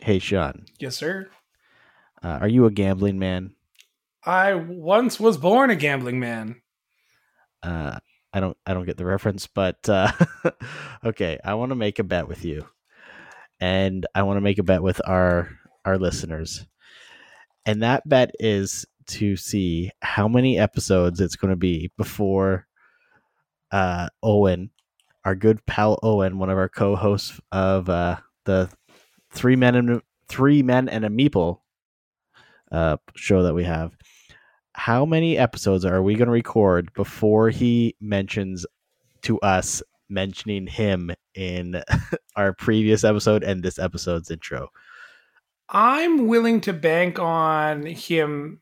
Hey, Sean, Yes, sir. uh, are you a gambling man? I once was born a gambling man. Uh, I don't, I don't get the reference, but uh, okay, I want to make a bet with you, and I want to make a bet with our our listeners, and that bet is to see how many episodes it's going to be before uh, Owen, our good pal Owen, one of our co-hosts of uh, the three men and three men and a meeple uh, show that we have. How many episodes are we going to record before he mentions to us mentioning him in our previous episode and this episode's intro? I'm willing to bank on him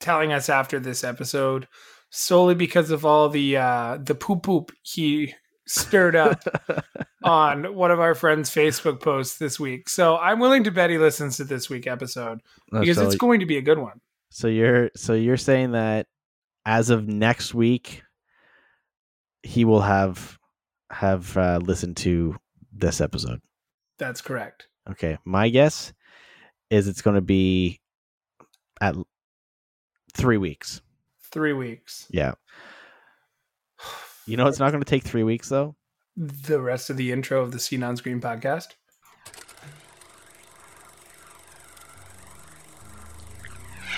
telling us after this episode solely because of all the uh the poop poop he stirred up on one of our friends' Facebook posts this week. So I'm willing to bet he listens to this week episode because so, it's going to be a good one. so you're so you're saying that as of next week, he will have have uh, listened to this episode. That's correct. Okay, my guess is it's going to be at three weeks. Three weeks. Yeah. You know, it's not going to take three weeks though. The rest of the intro of the Scene on Screen podcast.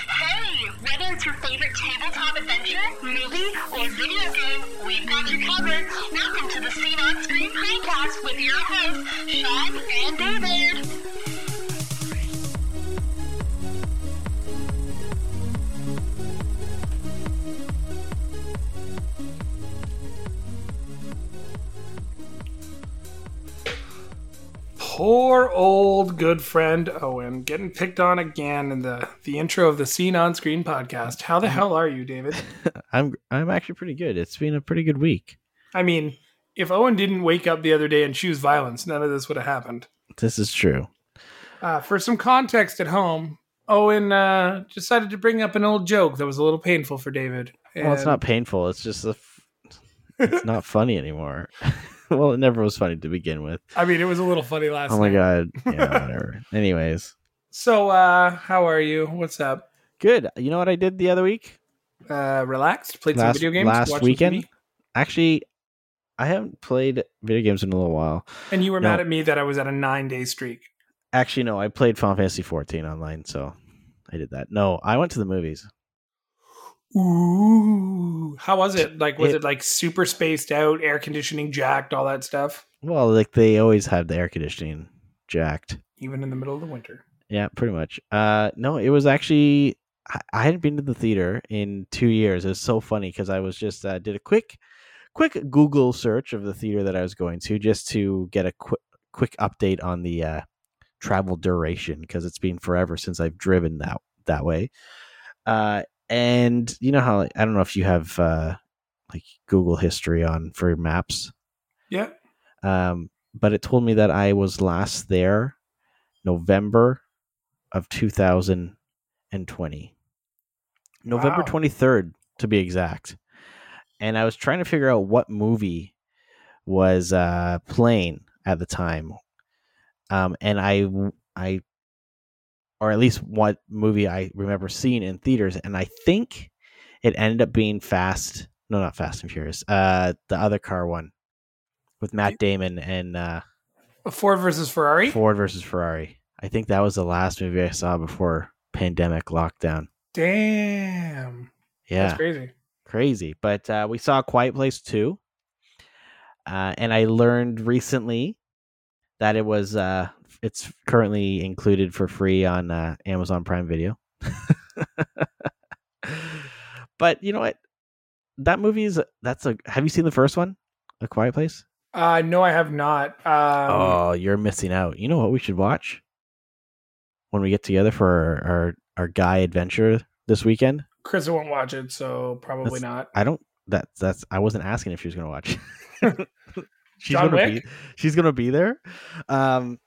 Hey, whether it's your favorite tabletop adventure, movie, or video game, we've got you covered. Welcome to the Scene on Screen podcast with your hosts, Sean and David. Poor old good friend Owen getting picked on again in the the intro of the Scene on Screen podcast. How the hell are you, David? I'm I'm actually pretty good. It's been a pretty good week. I mean, if Owen didn't wake up the other day and choose violence, none of this would have happened. This is true. Uh, for some context at home, Owen uh, decided to bring up an old joke that was a little painful for David. Well, it's not painful. It's just a f- it's not funny anymore. well, it never was funny to begin with. I mean, it was a little funny last night. Oh my night. god. Yeah, whatever. Anyways, So, uh, how are you? What's up? good. You know what I did the other week? Uh, relaxed? Played some video games? last weekend? Actually, I haven't played video games in a little while. And you were No. mad at me that I was at a nine day streak. Actually, no, I played Final Fantasy 14 online, so I did that. No, I went to the movies. Ooh. How was it? Like, was It- it, like super spaced out, air conditioning jacked, all that stuff? Well, like they always had the air conditioning jacked. Even in the middle of the winter. Yeah, pretty much. Uh, no, it was actually I, I hadn't been to the theater in two years. It was so funny because I was just uh, did a quick, quick Google search of the theater that I was going to just to get a quick, quick update on the uh, travel duration because it's been forever since I've driven that that way. Uh, and you know how I don't know if you have uh, like Google history on for maps. Yeah. Um, but it told me that I was last there November of 2020. November Wow. 23rd to be exact. And I was trying to figure out what movie was uh playing at the time. Um and I I or at least what movie I remember seeing in theaters and I think it ended up being Fast no not Fast and Furious. Uh the other car one with Matt Damon and uh Ford versus Ferrari? Ford versus Ferrari. I think that was the last movie I saw before pandemic lockdown. Damn. Yeah, That's crazy. crazy. But uh, we saw Quiet Place too, uh, and I learned recently that it was uh, it's currently included for free on uh, Amazon Prime Video. but you know what? That movie is that's a. Have you seen the first one, A Quiet Place? Uh, no, I have not. Um, oh, you're missing out. You know what we should watch when we get together for our our, our guy adventure this weekend? Chris won't watch it, so probably That's- not. I don't. That that's. I wasn't asking if she was gonna watch. she's John gonna Wick? be. She's gonna be there. Um.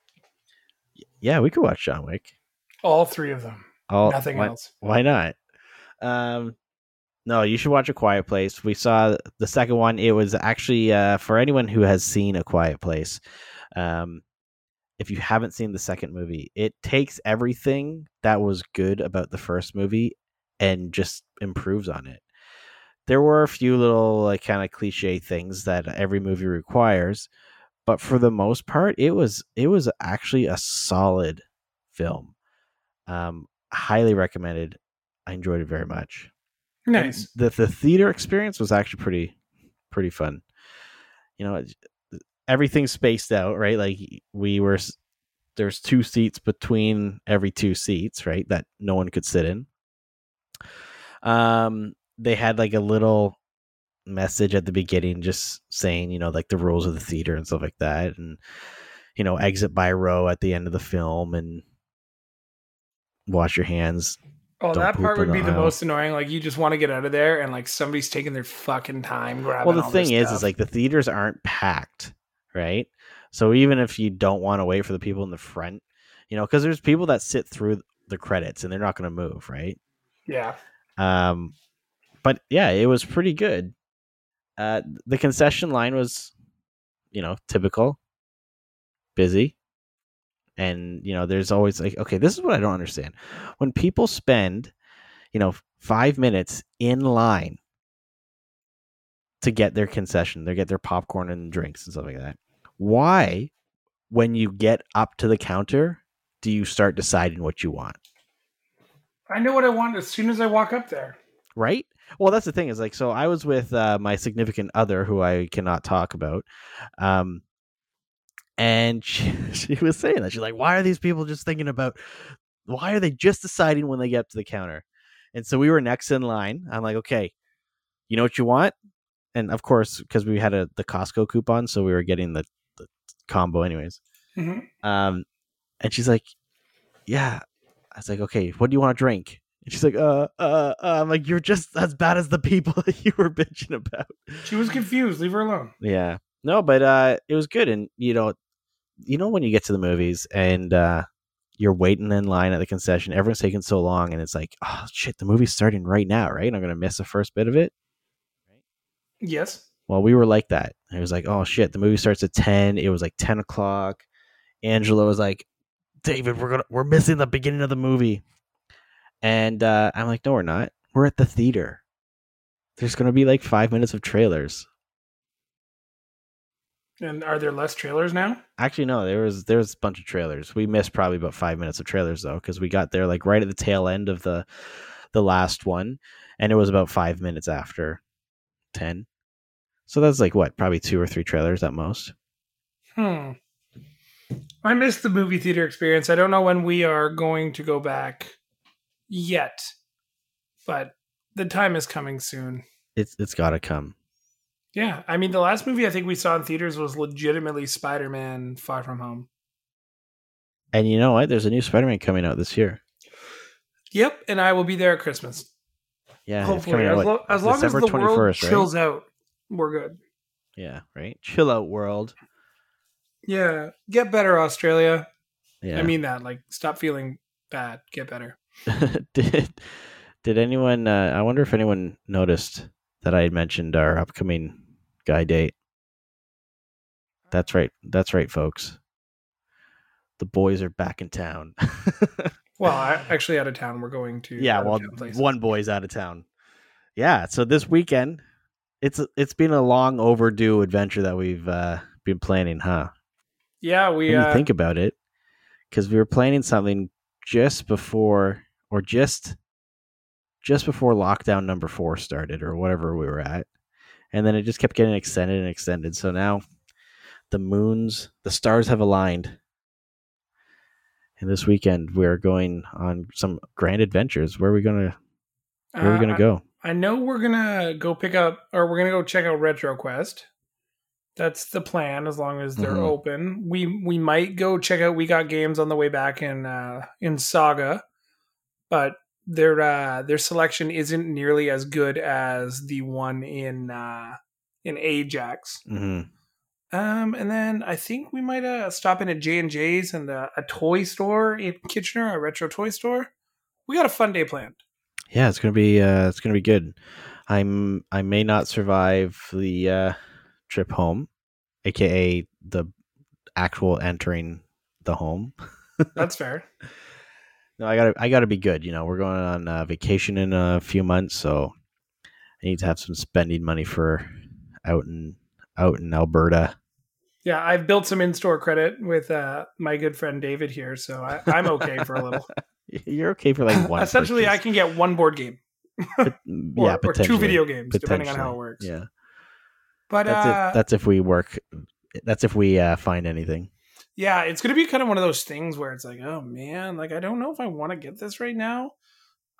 Yeah, we could watch John Wick. All three of them. All, Nothing why, else. Why not? Um. No, you should watch A Quiet Place. We saw the second one. It was actually uh, for anyone who has seen A Quiet Place. Um, if you haven't seen the second movie, it takes everything that was good about the first movie and just improves on it. There were a few little like kind of cliche things that every movie requires, but for the most part, it was it was actually a solid film. Um, highly recommended. I enjoyed it very much. And Nice. The the theater experience was actually pretty pretty fun. You know, everything's spaced out, right? Like we were there's two seats between every two seats, right? That no one could sit in. Um they had like a little message at the beginning just saying, you know, like the rules of the theater and stuff like that and you know, exit by row at the end of the film and wash your hands Oh, Don't that part would be the aisle. most annoying. Like you just want to get out of there, and like somebody's taking their fucking time grabbing. well the thing is stuff. is like the theaters aren't packed right so even if you don't want to wait for the people in the front you know because there's people that sit through the credits and they're not going to move right yeah, um but yeah it was pretty good uh the concession line was you know typical. Busy. And you know there's always like okay this is what i don't understand. When people spend you know five minutes in line to get their concession they get their popcorn and drinks and stuff like that why when you get up to the counter do you start deciding what you want? I know what I want as soon as I walk up there. right well that's the thing is like so i was with uh, my significant other who i cannot talk about um and she, she was saying that she's like why are these people just thinking about why are they just deciding when they get up to the counter? And so we were next in line. I'm like okay you know what you want? And of course because we had a the costco coupon so we were getting the, the combo anyways. Hmm um, and she's like, "Yeah." I was like, "Okay, what do you want to drink?" And she's like, "Uh, uh." uh," I'm like, "You're just as bad as the people that you were bitching about." She was confused. Leave her alone. Yeah, no, but uh, it was good, and you know, you know when you get to the movies and uh, you're waiting in line at the concession, everyone's taking so long, and it's like, oh shit, the movie's starting right now, right? I'm gonna miss the first bit of it. Yes. Well, we were like that. It was like, oh shit, the movie starts at ten. It was like ten o'clock. Angela was like, David, we're gonna we're missing the beginning of the movie. And uh, I'm like, no, we're not. We're at the theater. There's gonna be like five minutes of trailers. And are there less trailers now? Actually, no, there was there was a bunch of trailers. We missed probably about five minutes of trailers though, because we got there like right at the tail end of the the last one, and it was about five minutes after ten. So that's like what, probably two or three trailers at most. Hmm. I missed the movie theater experience. I don't know when we are going to go back yet, but the time is coming soon. It's it's gotta come. Yeah, I mean, the last movie I think we saw in theaters was legitimately Spider Man Far From Home. And you know what? There's a new Spider-Man coming out this year. Yep, and I will be there at Christmas. Yeah, Hopefully, out, as, lo- as long as the world 21st, right? chills out, we're good. Yeah, right. Chill out, world. Yeah, get better, Australia. Yeah. I mean that. Like, stop feeling bad. Get better. did did anyone? Uh, I wonder if anyone noticed that I had mentioned our upcoming guy date. That's right. That's right, folks. The boys are back in town. Well, I, actually, out of town, we're going to. yeah, well, one boy's out of town. Yeah, so this weekend, it's it's been a long overdue adventure that we've uh, been planning, huh? Yeah, we. Uh, think about it, because we were planning something just before, or just just before lockdown number four started, or whatever we were at, and then it just kept getting extended and extended. So now, the moons, the stars have aligned, and this weekend we're going on some grand adventures. Where are we gonna Where are we uh, gonna go? I know we're gonna go pick up, or we're gonna go check out RetroQuest. That's the plan, as long as they're Mhm. open. We we might go check out. We got games on the way back in uh, in Saga, but their uh, their selection isn't nearly as good as the one in uh, in Ajax. hmm Um, and then I think we might uh, stop in at J and J's and uh, a toy store in Kitchener, a retro toy store. We got a fun day planned. Yeah, it's gonna be uh, it's gonna be good. I'm I may not survive the uh, trip home, aka the actual entering the home. That's fair. No, I gotta I gotta be good. You know, we're going on uh, vacation in a few months, so I need to have some spending money for out in out in Alberta. Yeah, I've built some in-store credit with uh, my good friend David here, so I, I'm okay for a little. You're okay for like one. Essentially, I can get one board game or, yeah, or two video games, depending on how it works. Yeah, But that's uh, it. That's if we work. That's if we uh, find anything. Yeah, it's going to be kind of one of those things where it's like, oh man, like I don't know if I want to get this right now.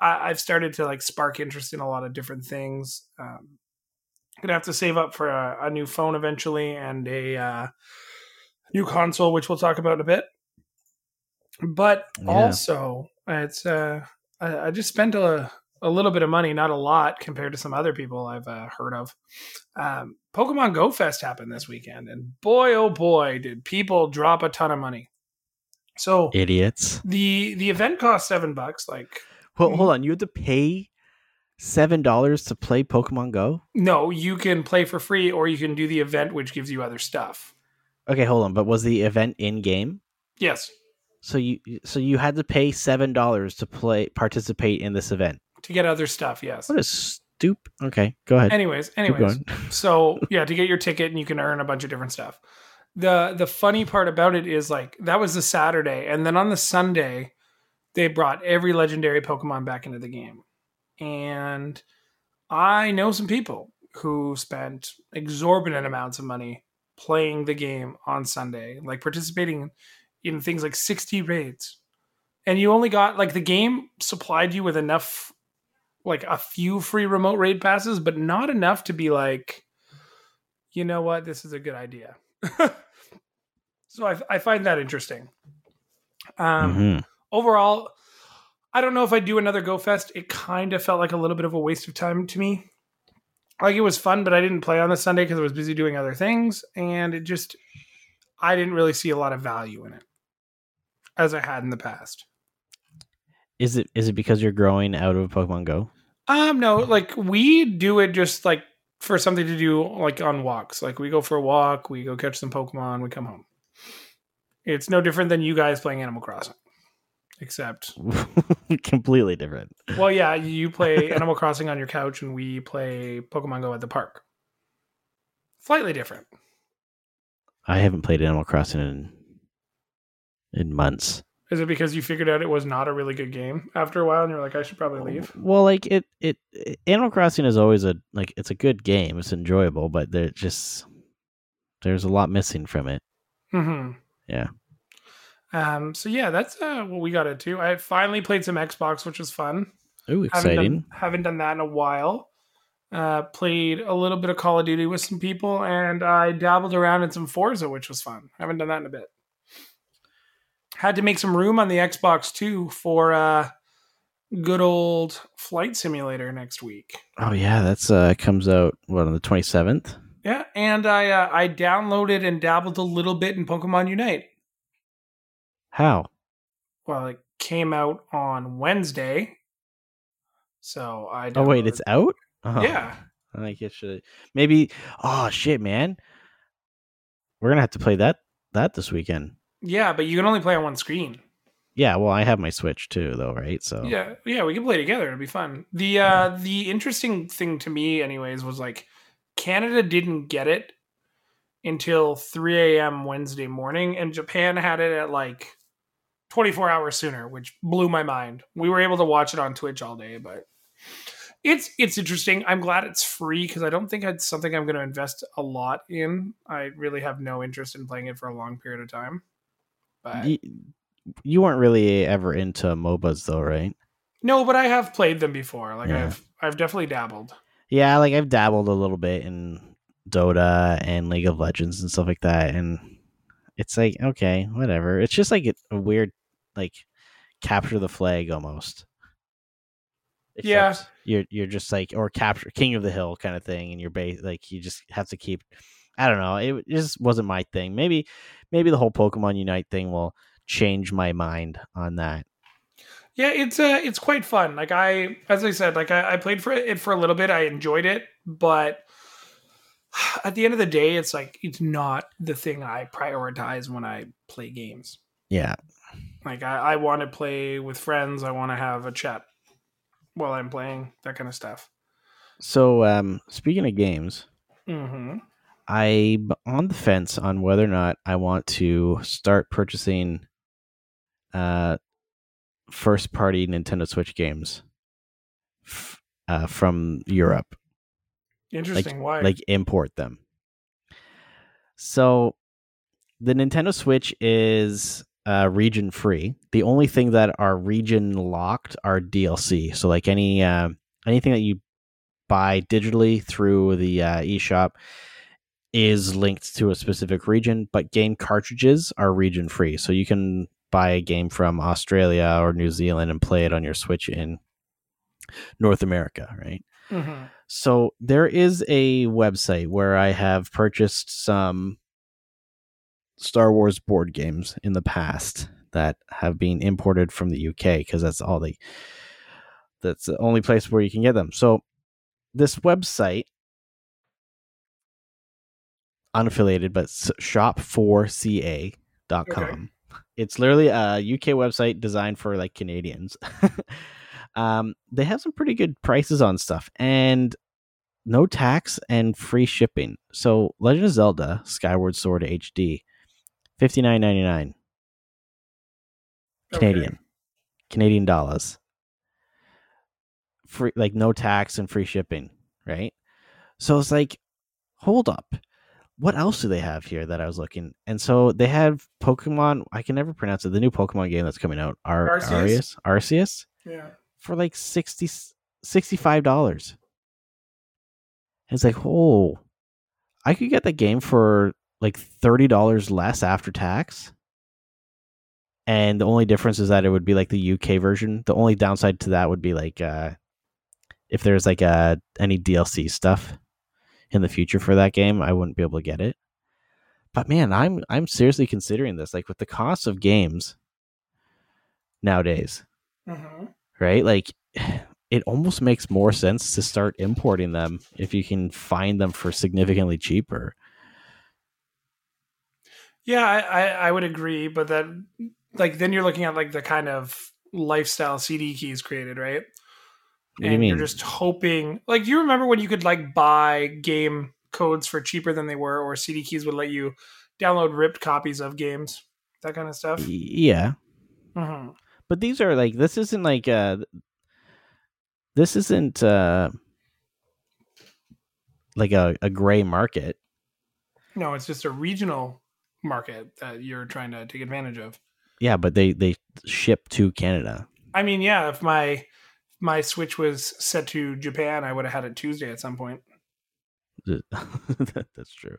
I, I've started to like spark interest in a lot of different things. Um, gonna have to save up for a, a new phone eventually and a uh, new console, which we'll talk about in a bit. But Yeah. also, it's uh, I, I just spent a a little bit of money, not a lot compared to some other people I've uh, heard of. Um, Pokemon Go Fest happened this weekend, and boy, oh boy, did people drop a ton of money. So Idiots. the the event cost seven bucks. Like Hold, hold on. You had to pay seven dollars to play Pokemon Go. no, you can play for free, or you can do the event, which gives you other stuff. Okay, hold on. But was the event in game? Yes, So you so you had to pay seven dollars to play participate in this event. To get other stuff. Yes. What a stoop. Okay, go ahead. Anyways, anyways, so yeah, to get your ticket and you can earn a bunch of different stuff. The the funny part about it is like that was the Saturday, and then on the Sunday, they brought every legendary Pokemon back into the game. And I know some people who spent exorbitant amounts of money playing the game on Sunday, like participating in things like 60 raids. And you only got like the game supplied you with enough like a few free remote raid passes, but not enough to be like, you know what, this is a good idea. so I, I find that interesting. Um, Mhm. Overall, I don't know if I do another Go Fest. It kind of felt like a little bit of a waste of time to me. Like it was fun, but I didn't play on the Sunday because I was busy doing other things, and it just I didn't really see a lot of value in it as I had in the past. Is it is it because you're growing out of Pokemon Go? Um, no, like we do it just like for something to do like on walks. Like we go for a walk, we go catch some Pokemon, we come home. It's no different than you guys playing Animal Crossing. Except, Completely different. well, yeah, you play Animal Crossing on your couch and we play Pokemon Go at the park. Slightly different. I haven't played Animal Crossing in in months. Is it because you figured out it was not a really good game after a while and you're like, I should probably leave? Well, like it, it, Animal Crossing is always a like it's a good game. It's enjoyable, but there just there's a lot missing from it. Mm-hmm. Yeah. Um, so yeah, that's uh, what we got into. I finally played some Xbox, which was fun. Ooh, Haven't exciting! done, haven't done that in a while. Uh, played a little bit of Call of Duty with some people, and I dabbled around in some Forza, which was fun. Haven't done that in a bit. Had to make some room on the Xbox too for uh, good old Flight Simulator next week. Oh yeah, that's uh comes out what on the twenty seventh. Yeah, and I uh, I downloaded and dabbled a little bit in Pokemon Unite. How? Well, it came out on Wednesday, so I. Oh wait, it's out. Oh, yeah. I think it should maybe. Oh shit, man! We're gonna have to play that that this weekend. Yeah, but you can only play on one screen. Yeah, well, I have my Switch too, though, right? So Yeah, yeah, we can play together. It'd be fun. The uh the interesting thing to me, anyways, was like Canada didn't get it until 3 a.m. Wednesday morning, and Japan had it at like 24 hours sooner, which blew my mind. We were able to watch it on Twitch all day, but it's it's interesting. I'm glad it's free because I don't think it's something I'm going to invest a lot in. I really have no interest in playing it for a long period of time. But you, you weren't really ever into MOBAs, though, right? no, but I have played them before. Like Yeah. I've I've definitely dabbled. Yeah, like I've dabbled a little bit in Dota and League of Legends and stuff like that, and it's like okay, whatever. It's just like a weird, like capture the flag almost. Yeah. You're you're just like or capture King of the Hill kind of thing, and you're base like you just have to keep. I don't know. It just wasn't my thing. Maybe maybe the whole Pokemon Unite thing will change my mind on that. Yeah, it's uh it's quite fun. Like I as I said, like I, I played for it for a little bit. I enjoyed it, but at the end of the day, it's like it's not the thing I prioritize when I play games. Yeah. Like I, I want to play with friends. I want to have a chat while I'm playing that kind of stuff. So, um, speaking of games, Mm-hmm. I'm on the fence on whether or not I want to start purchasing uh, first party Nintendo Switch games f- uh, from Europe, Interesting. Why? like import them. So, the Nintendo Switch is uh, region free. The only thing that are region locked are DLC. So, like any uh, anything that you buy digitally through the uh, eShop is linked to a specific region, but game cartridges are region free. So you can buy a game from Australia or New Zealand and play it on your Switch in North America, right? Mhm. So there is a website where I have purchased some Star Wars board games in the past that have been imported from the UK because that's all the that's the only place where you can get them. So this website unaffiliated but shop4ca.com. Okay. It's literally a UK website designed for like Canadians. um, they have some pretty good prices on stuff and no tax and free shipping. So Legend of Zelda Skyward Sword HD, fifty nine ninety nine Okay. Canadian, Canadian dollars. Free like no tax and free shipping, right? So it's like, hold up. What else do they have here that I was looking? And so they have Pokemon. I can never pronounce it. The new Pokemon game that's coming out, Ar- Arceus? Arceus, Arceus, Yeah. for like 60 $65. It's like, oh, I could get the game for like $30 less after tax. And the only difference is that it would be like the UK version. The only downside to that would be like uh if there's like uh any DLC stuff in the future for that game, I wouldn't be able to get it. But man, I'm I'm seriously considering this like with the cost of games nowadays hmm right? Like it almost makes more sense to start importing them if you can find them for significantly cheaper. Yeah, I, I, I would agree, but that like then you're looking at like the kind of lifestyle CD keys created, right? What you and mean? you're just hoping like do you remember when you could like buy game codes for cheaper than they were or cd keys would let you download ripped copies of games that kind of stuff yeah, hmm but these are like this isn't like uh this isn't uh like a, a gray market. no it's just a regional market that you're trying to take advantage of Yeah, but they they ship to Canada. i mean yeah if my my switch was set to japan i would have had it tuesday at some point That's true.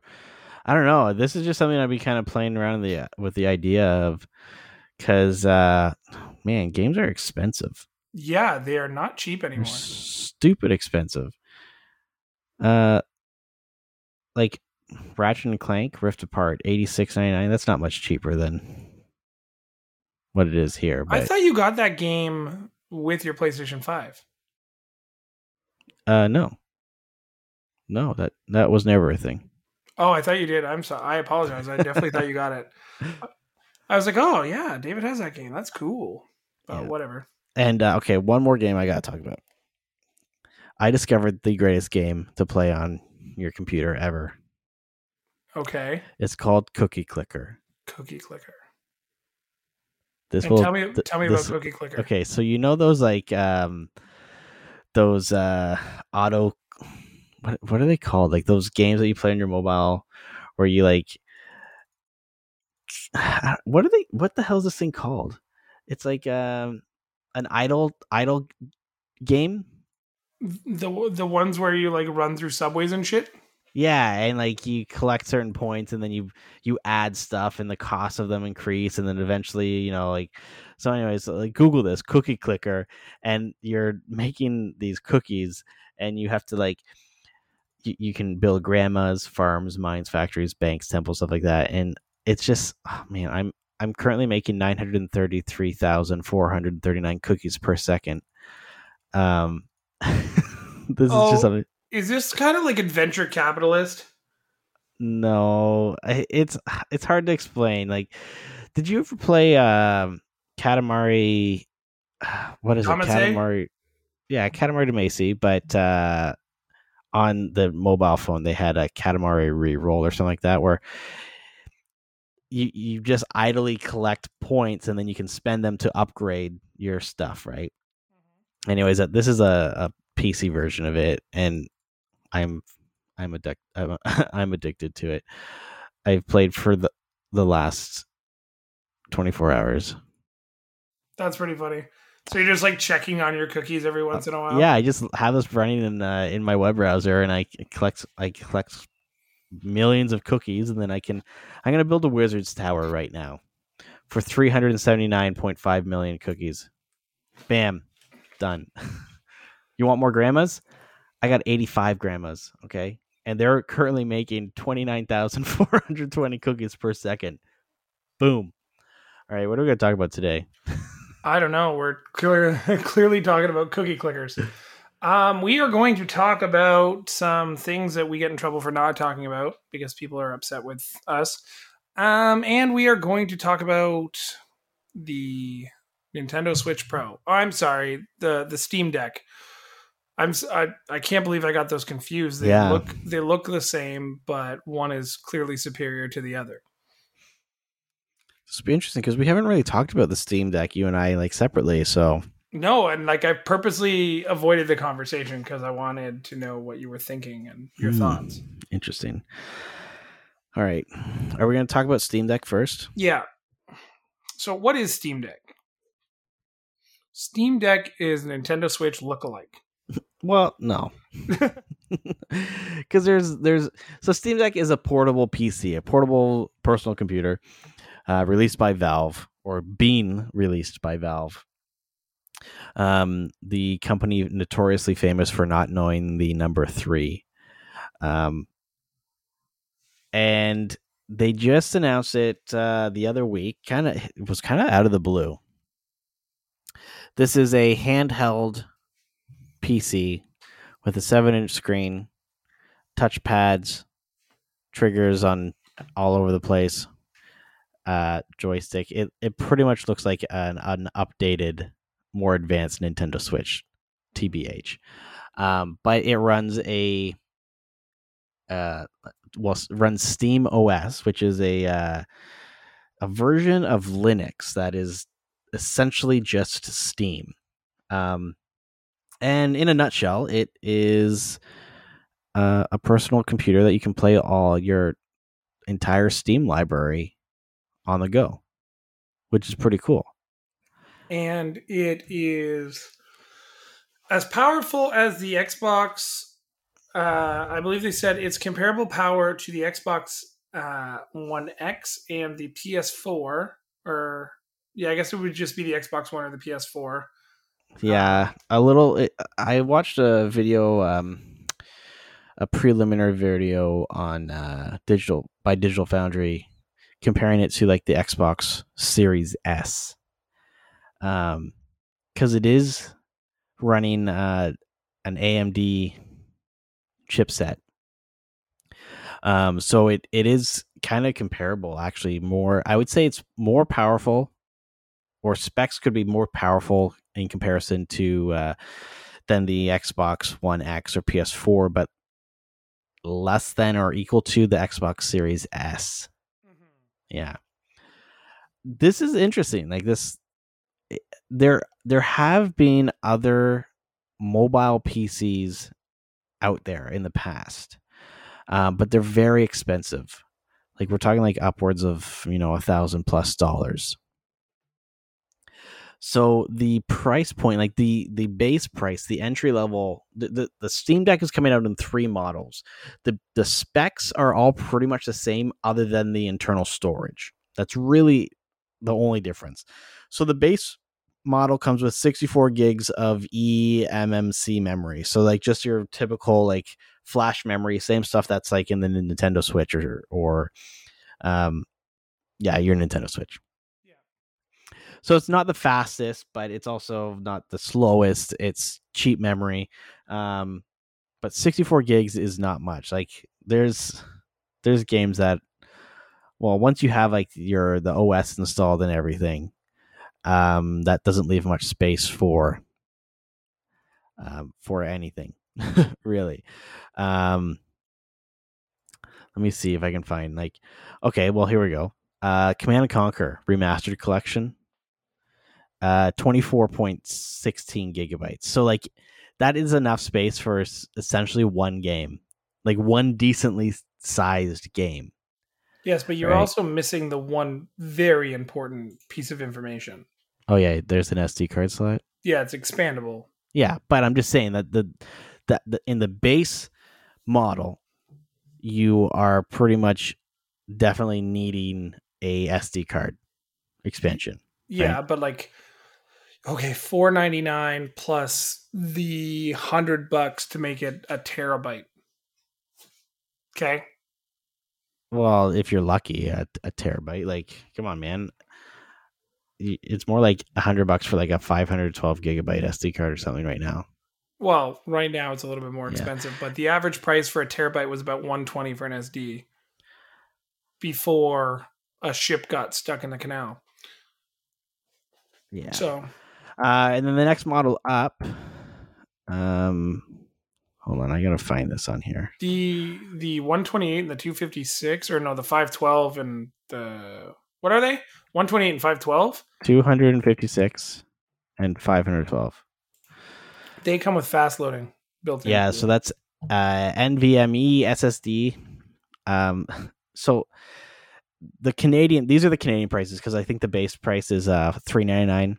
I don't know. This is just something I'd be kind of playing around the with the idea of because uh man, games are expensive. yeah they are not cheap They're anymore stupid expensive. Uh, like Ratchet and Clank Rift Apart, eighty six ninety nine. That's not much cheaper than what it is here. i thought you got that game with your playstation 5 uh, no, no that that was never a thing. Oh, I thought you did. I'm sorry. I apologize. I definitely thought you got it. I was like, oh yeah, David has that game. That's cool. But Yeah. whatever. And uh, okay, one more game I gotta talk about. I discovered the greatest game to play on your computer ever. Okay. It's called Cookie Clicker. Cookie Clicker. This And will tell me tell me this- about Cookie Clicker. Okay, so you know those like um those uh auto what what are they called? Like those games that you play on your mobile where you like what are they what the hell is this thing called? It's like um an idle idle game. The the ones where you like run through subways and shit. Yeah, and like you collect certain points and then you you add stuff and the cost of them increase and then eventually, you know, like so anyways, like Google this cookie clicker and you're making these cookies and you have to like you, you can build grandmas, farms, mines, factories, banks, temples, stuff like that. And it's just oh man, I'm I'm currently making 933,439 cookies per second. Um this is Oh. just something Is this kind of like adventure capitalist? No, it's it's hard to explain. Like Did you ever play um Katamari? What is Damacy? it? Katamari. Yeah, Katamari Damacy, but uh, on the mobile phone they had a Katamari re-roll or something like that, where you you just idly collect points and then you can spend them to upgrade your stuff, right? Anyways, uh, this is a, a PC version of it, and I'm I'm addic- I'm, I'm addicted to it. I've played for the the last 24 hours. That's pretty funny. So you're just like checking on your cookies every once in a while. Yeah, I just have this running in uh, in my web browser, and I collect I collect millions of cookies, and then I can I'm gonna build a wizard's tower right now for 379.5 million cookies. Bam, done. you want more grandmas? I got 85 grandmas. Okay, and they're currently making 29,420 cookies per second. Boom. All right, what are we gonna talk about today? I don't know. We're clear, clearly talking about cookie clickers. Um, we are going to talk about some things that we get in trouble for not talking about because people are upset with us. Um, and we are going to talk about the Nintendo Switch Pro. Oh, I'm sorry, the the Steam Deck. I'm I, I can't believe I got those confused. They Yeah. look they look the same, but one is clearly superior to the other. This will be interesting because we haven't really talked about the Steam Deck, you and I, like separately. So No, and like I purposely avoided the conversation because I wanted to know what you were thinking and your Hmm. thoughts. interesting. All right, are we going to talk about Steam Deck first? Yeah. So what is Steam Deck? Steam Deck is Nintendo Switch lookalike. Well, no, because there's there's so Steam Deck is a portable PC, a portable personal computer, uh, released by Valve or being released by Valve. Um, the company notoriously famous for not knowing the number three, um, and they just announced it uh, the other week. Kind of, was kind of out of the blue. This is a handheld PC with a seven inch screen, touch pads, triggers on all over the place, uh, joystick. It it pretty much looks like an, an updated, more advanced Nintendo Switch, TBH. Um, but it runs a uh, well runs Steam OS, which is a uh, a version of Linux that is essentially just Steam. Um, and in a nutshell, it is uh, a personal computer that you can play all your entire Steam library on the go, which is pretty cool. And it is as powerful as the Xbox. Uh, I believe they said it's comparable power to the Xbox uh, One X and the PS4. Or, yeah, I guess it would just be the Xbox One or the PS4. Yeah, a little. It, I watched a video, um, a preliminary video on uh, digital by Digital Foundry, comparing it to like the Xbox Series S, um, because it is running uh, an AMD chipset. Um, so it it is kind of comparable, actually. More, I would say it's more powerful, or specs could be more powerful in comparison to uh, than the Xbox One X or PS4, but less than or equal to the Xbox Series S. Yeah. This is interesting. Like this eh, there there have been other mobile PCs out there in the past. Um, but they're very expensive. Like we're talking like upwards of, you know, a thousand plus dollars. So the price point, like the the base price, the entry level, the, the, the Steam Deck is coming out in three models. The the specs are all pretty much the same, other than the internal storage. That's really the only difference. So the base model comes with 64 gigs of eMMC memory. So like just your typical like flash memory, same stuff that's like in the Nintendo Switch or or um yeah, your Nintendo Switch. So it's not the fastest, but it's also not the slowest. It's cheap memory. Um, but 64 gigs is not much. Like there's there's games that well, once you have like your the OS installed and everything, um, that doesn't leave much space for um, for anything really. Um, let me see if I can find like okay, well here we go. Uh, Command and Conquer Remastered Collection, uh, twenty four point sixteen gigabytes. So like that is enough space for essentially one game, like one decently sized game. Yes, but you're Right. also missing the one very important piece of information. Oh yeah, there's an SD card slot. Yeah, it's expandable. Yeah, but I'm just saying that the that the, in the base model, you are pretty much definitely needing a SD card expansion. Yeah, but like okay, four ninety nine plus the hundred bucks to make it a terabyte. Okay. Well, if you're lucky, a, a terabyte. Like, come on, man. It's more like a hundred bucks for like a 512 gigabyte SD card or something right now. Well, right now it's a little bit more Yeah. expensive, but the average price for a terabyte was about 120 for an SD before a ship got stuck in the canal. Yeah. So, Uh, and then the next model up. Um, hold on, I gotta find this on here. the the 128 and the 256 or no, the 512 and the what are they? 128 and 512? 256 and 512. They come with fast loading built in. Yeah, so that's uh, NVMe SSD. Um, so the Canadian, these are the Canadian prices because I think the base price is uh three ninety nine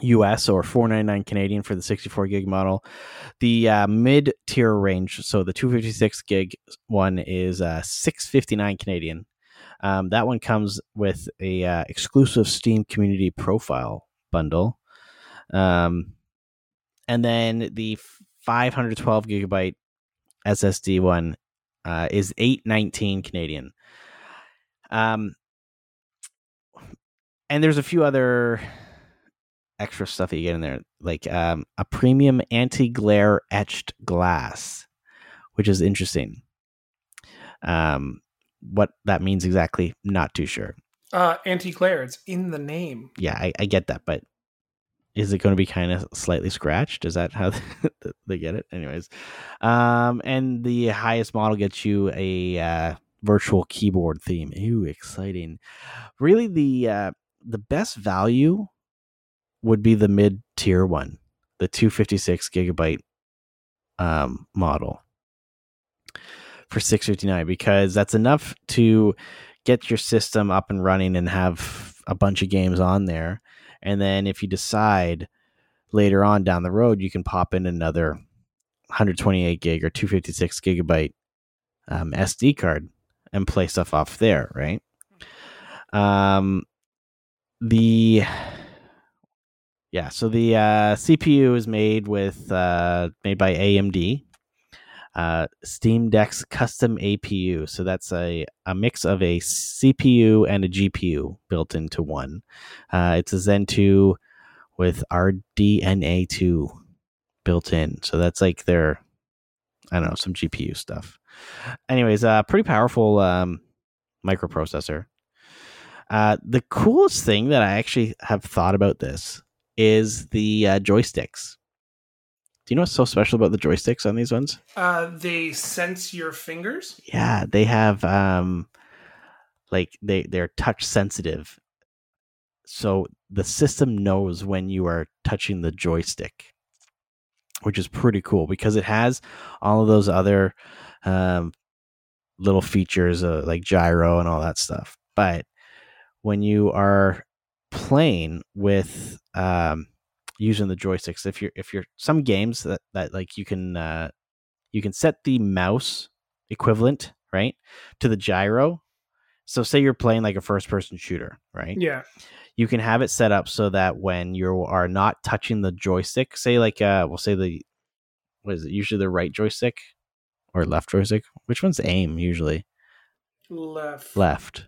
US or four ninety nine Canadian for the sixty four gig model. The uh, mid tier range, so the two fifty six gig one is uh six fifty nine Canadian. Um, that one comes with a uh, exclusive Steam Community Profile bundle. Um, and then the 512 gigabyte SSD one uh, is 819 Canadian. Um, and there's a few other extra stuff that you get in there, like um, a premium anti-glare etched glass, which is interesting. Um, what that means exactly, not too sure. uh anti-glare, it's in the name. Yeah, I, I get that, but is it going to be kind of slightly scratched? Is that how they get it? Anyways, um, and the highest model gets you a uh, virtual keyboard theme. Ew, exciting! Really, the uh, the best value would be the mid tier one, the two fifty six gigabyte um, model for six fifty nine because that's enough to get your system up and running and have a bunch of games on there. And then if you decide later on down the road, you can pop in another 128 gig or 256 gigabyte um, SD card and play stuff off there, right? Um, the yeah, so the uh, CPU is made with uh, made by AMD. Uh, Steam Deck's custom APU. So that's a, a mix of a CPU and a GPU built into one. Uh, it's a Zen 2 with RDNA2 built in. So that's like their, I don't know, some GPU stuff. Anyways, uh, pretty powerful um, microprocessor. Uh, the coolest thing that I actually have thought about this is the uh, joysticks. Do you know what's so special about the joysticks on these ones? Uh they sense your fingers. Yeah, they have um like they they're touch sensitive. So the system knows when you are touching the joystick, which is pretty cool because it has all of those other um little features uh, like gyro and all that stuff. But when you are playing with um using the joysticks if you're if you're some games that that like you can uh you can set the mouse equivalent right to the gyro so say you're playing like a first person shooter right Yeah. you can have it set up so that when you are not touching the joystick say like uh we'll say the what is it usually the right joystick or left joystick which one's aim usually Left. left.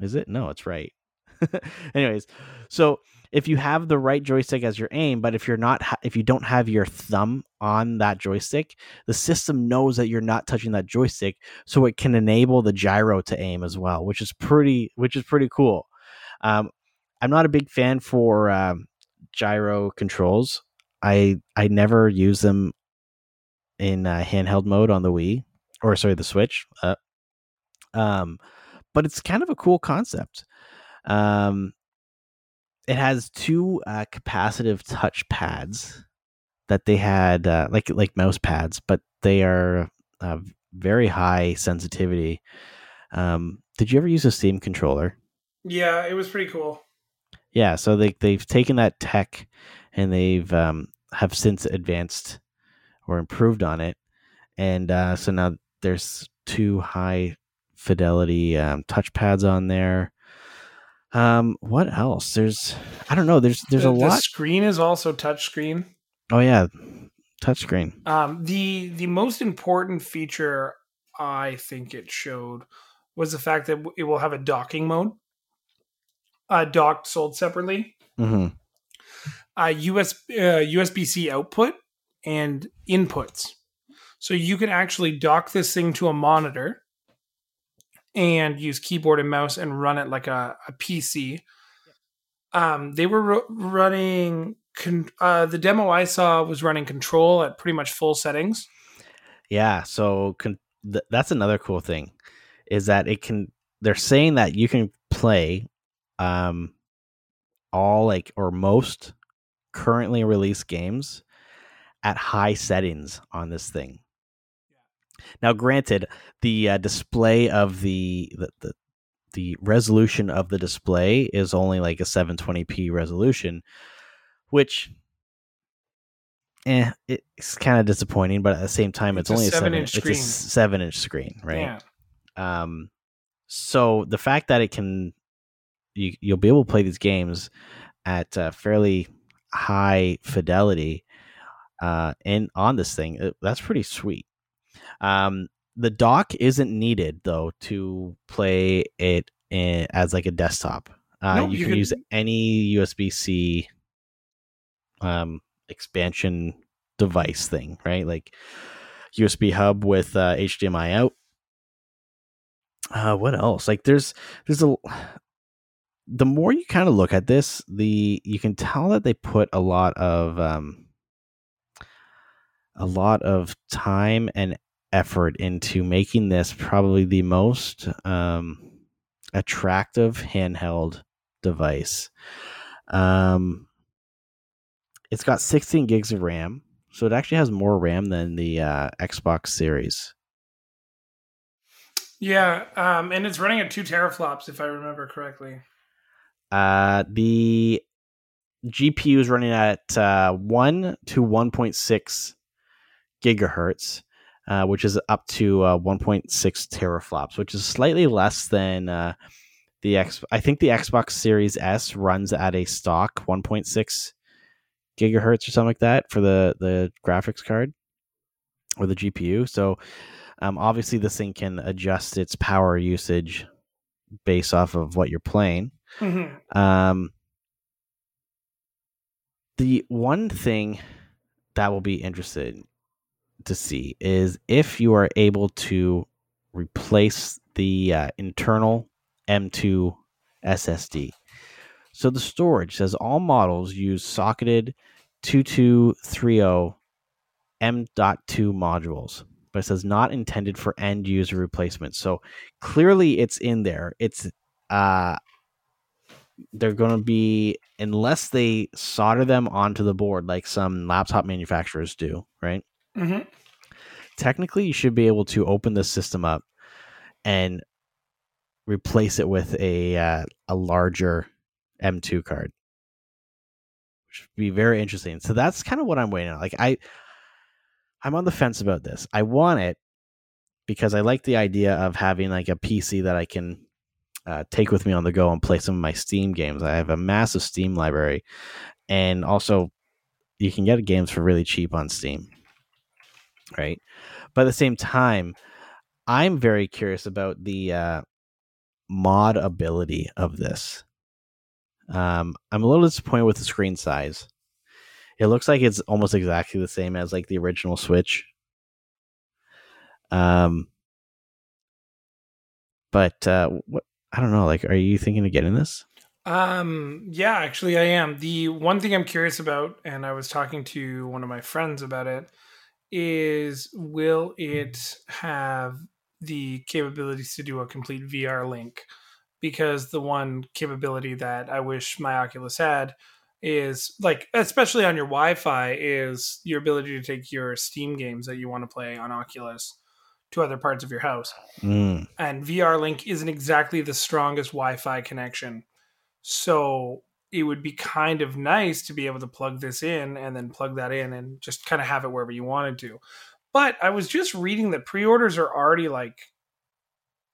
Is it? No, it's right. Anyways, so if you have the right joystick as your aim, but if you're not, ha- if you don't have your thumb on that joystick, the system knows that you're not touching that joystick, so it can enable the gyro to aim as well, which is pretty, which is pretty cool. Um, I'm not a big fan for um, gyro controls. I I never use them in uh, handheld mode on the Wii or sorry the Switch. Uh, um, but it's kind of a cool concept. Um, it has two uh, capacitive touch pads that they had uh, like like mouse pads, but they are uh, very high sensitivity. Um, did you ever use a Steam controller? Yeah, it was pretty cool. Yeah, so they they've taken that tech and they've um, have since advanced or improved on it, and uh, so now there's two high fidelity um, touch pads on there. Um, what else? There's I don't know. There's there's the, a the lot. screen is also touchscreen. Oh yeah, touchscreen. Um, the the most important feature I think it showed was the fact that it will have a docking mode. Uh, docked sold separately. Mm-hmm. Uh, US uh, USB C output and inputs. So you can actually dock this thing to a monitor and use keyboard and mouse and run it like a, a PC. Um, they were ru- running con- uh, the demo I saw was running control at pretty much full settings. Yeah, so con- th- that's another cool thing is that it can. They're saying that you can play, um, all like or most currently released games at high settings on this thing. Now, granted, the uh, display of the, the the the resolution of the display is only like a 720p resolution, which eh, it's kind of disappointing, but at the same time, it's, It's only a seven seven-inch It's a screen. seven inch screen, right? Yeah. Um, so the fact that it can, you you'll be able to play these games at uh, fairly high fidelity, uh, and on this thing, uh, that's pretty sweet. Um, the dock isn't needed though to play it in, as like a desktop. Uh, Nope, you, you can could- use any USB C um, expansion device thing, right? Like USB hub with uh, HDMI out. Uh, what else? Like there's there's a the more you kind of look at this, the you can tell that they put a lot of um a lot of time and effort into making this probably the most um attractive handheld device. Um it's got 16 gigs of RAM, so it actually has more RAM than the uh, Xbox Series. Yeah, um, and it's running at two teraflops if I remember correctly. Uh, the GPU is running at uh, 1 to 1.6 gigahertz, uh, which is up to uh, 1.6 teraflops, which is slightly less than uh, the X. I think the Xbox Series S runs at a stock 1.6 gigahertz or something like that for the the graphics card or the GPU. So um, obviously, this thing can adjust its power usage based off of what you're playing. Mm-hmm. Um, the one thing that will be interested to see is if you are able to replace the uh, internal M2 SSD. So the storage says all models use socketed 2230 M.2 modules, but it says not intended for end user replacement. So clearly it's in there. It's uh they're going to be unless they solder them onto the board like some laptop manufacturers do, right? Mm-hmm. Technically, you should be able to open the system up and replace it with a uh, a larger M2 card, which would be very interesting. So that's kind of what I'm waiting on. Like I, I'm on the fence about this. I want it because I like the idea of having like a PC that I can uh, take with me on the go and play some of my Steam games. I have a massive Steam library, and also you can get games for really cheap on Steam, right? But at the same time, I'm very curious about the uh, mod ability of this. Um, I'm a little disappointed with the screen size. It looks like it's almost exactly the same as like the original Switch. Um, but uh, what I don't know. Like, are you thinking of getting this? Um, yeah, actually, I am. The one thing I'm curious about, and I was talking to one of my friends about it, is will it have the capabilities to do a complete VR link? Because the one capability that I wish my Oculus had is like, especially on your Wi Fi, is your ability to take your Steam games that you want to play on Oculus to other parts of your house. Mm, And VR Link isn't exactly the strongest Wi Fi connection. So it would be kind of nice to be able to plug this in and then plug that in and just kind of have it wherever you wanted to. But I was just reading that pre-orders are already like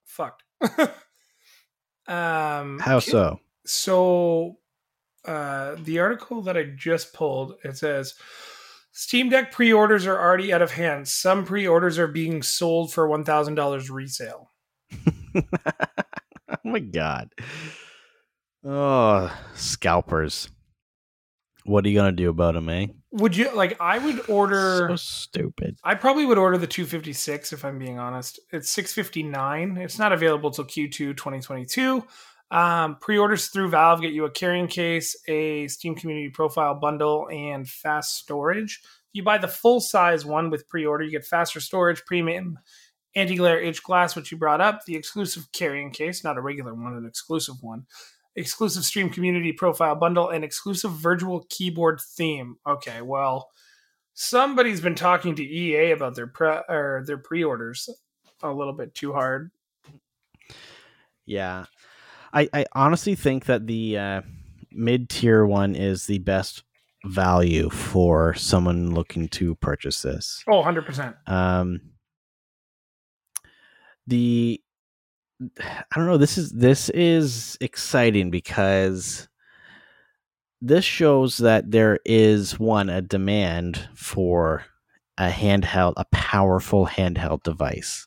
fucked. um how so? so uh the article that I just pulled it says Steam Deck pre-orders are already out of hand. Some pre-orders are being sold for $1000 resale. oh my god. Oh, scalpers. What are you gonna do about them, eh? Would you like I would order So stupid. I probably would order the 256 if I'm being honest. It's 659. It's not available till Q2 2022. Um, pre-orders through Valve get you a carrying case, a Steam Community Profile bundle, and fast storage. If you buy the full size one with pre-order, you get faster storage, premium anti-glare etched glass, which you brought up, the exclusive carrying case, not a regular one, an exclusive one, exclusive Steam Community Profile bundle, and exclusive virtual keyboard theme. Okay, well, somebody's been talking to EA about their pre or their pre-orders a little bit too hard. Yeah. I, I honestly think that the uh, mid tier one is the best value for someone looking to purchase this. Oh, 100%. Um, the I don't know. This is this is exciting because this shows that there is one a demand for a handheld, a powerful handheld device,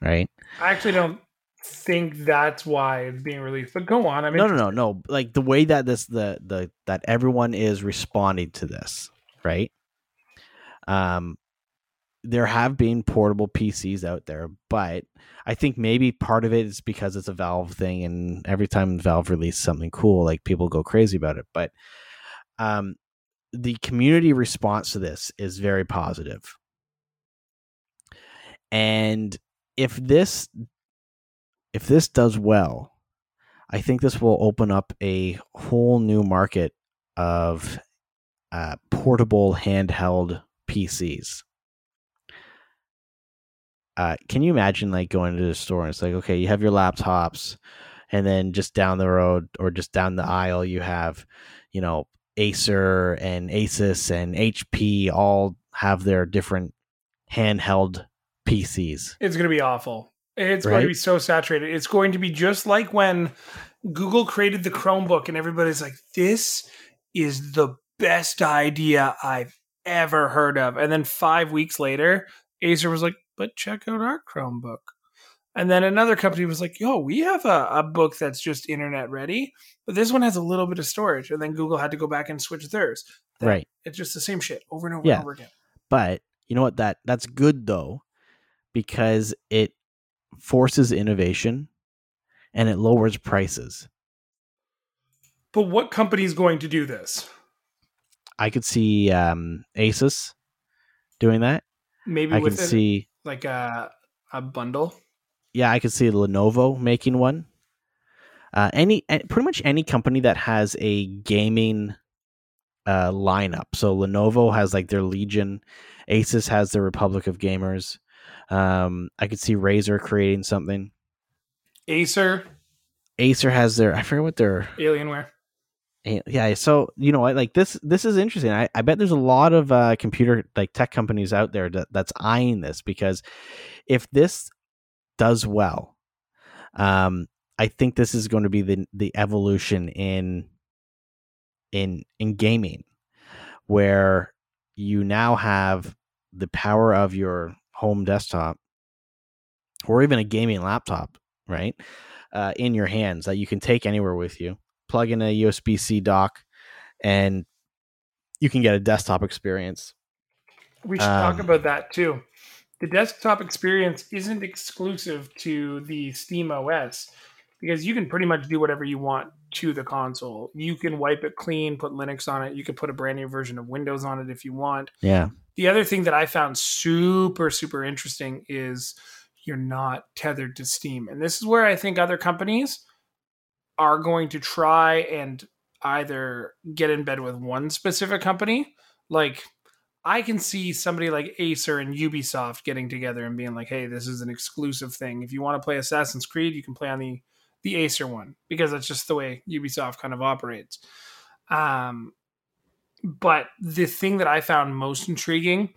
right? I actually don't think that's why it's being released. But go on. I mean, no, no, no, no. Like the way that this the the that everyone is responding to this, right? Um, there have been portable PCs out there, but I think maybe part of it is because it's a Valve thing, and every time Valve releases something cool, like people go crazy about it. But um, the community response to this is very positive, and if this if this does well, I think this will open up a whole new market of uh, portable handheld PCs. Uh, can you imagine like going to the store and it's like, okay, you have your laptops, and then just down the road or just down the aisle, you have, you know, Acer and Asus and HP all have their different handheld PCs. it's going to be awful. It's going to be so saturated. It's going to be just like when Google created the Chromebook and everybody's like, this is the best idea I've ever heard of. And then five weeks later, Acer was like, but check out our Chromebook. And then another company was like, yo, we have a, a book that's just internet ready, but this one has a little bit of storage. And then Google had to go back and switch theirs. That- Right. It's just the same shit over and over Yeah. and over again. But you know what? That that's good though, because it forces innovation and it lowers prices. But what company is going to do this? I could see um, Asus doing that. Maybe I it, see, like a, a bundle. yeah, I could see Lenovo making one. Uh, any pretty much any company that has a gaming uh, lineup. So Lenovo has like their Legion, Asus has their Republic of Gamers. Um, I could see Razer creating something. Acer, Acer has their I forget what their Alienware. Yeah so you know like this this is interesting. I, I bet there's a lot of uh computer like tech companies out there that, that's eyeing this because if this does well um i think this is going to be the the evolution in in in gaming where you now have the power of your home desktop or even a gaming laptop right uh, in your hands that you can take anywhere with you plug in a USB C dock, and you can get a desktop experience. We should talk Um, about that too. The desktop experience isn't exclusive to the Steam OS because you can pretty much do whatever you want to the console. You can wipe it clean, put Linux on it. You can put a brand new version of Windows on it if you want. Yeah, The other thing that I found super, super interesting is you're not tethered to Steam. And this is where I think other companies are going to try and either get in bed with one specific company. Like, I can see somebody like Acer and Ubisoft getting together and being like, hey, this is an exclusive thing. If you want to play Assassin's Creed, you can play on the, the Acer one because that's just the way Ubisoft kind of operates. Um, but the thing that I found most intriguing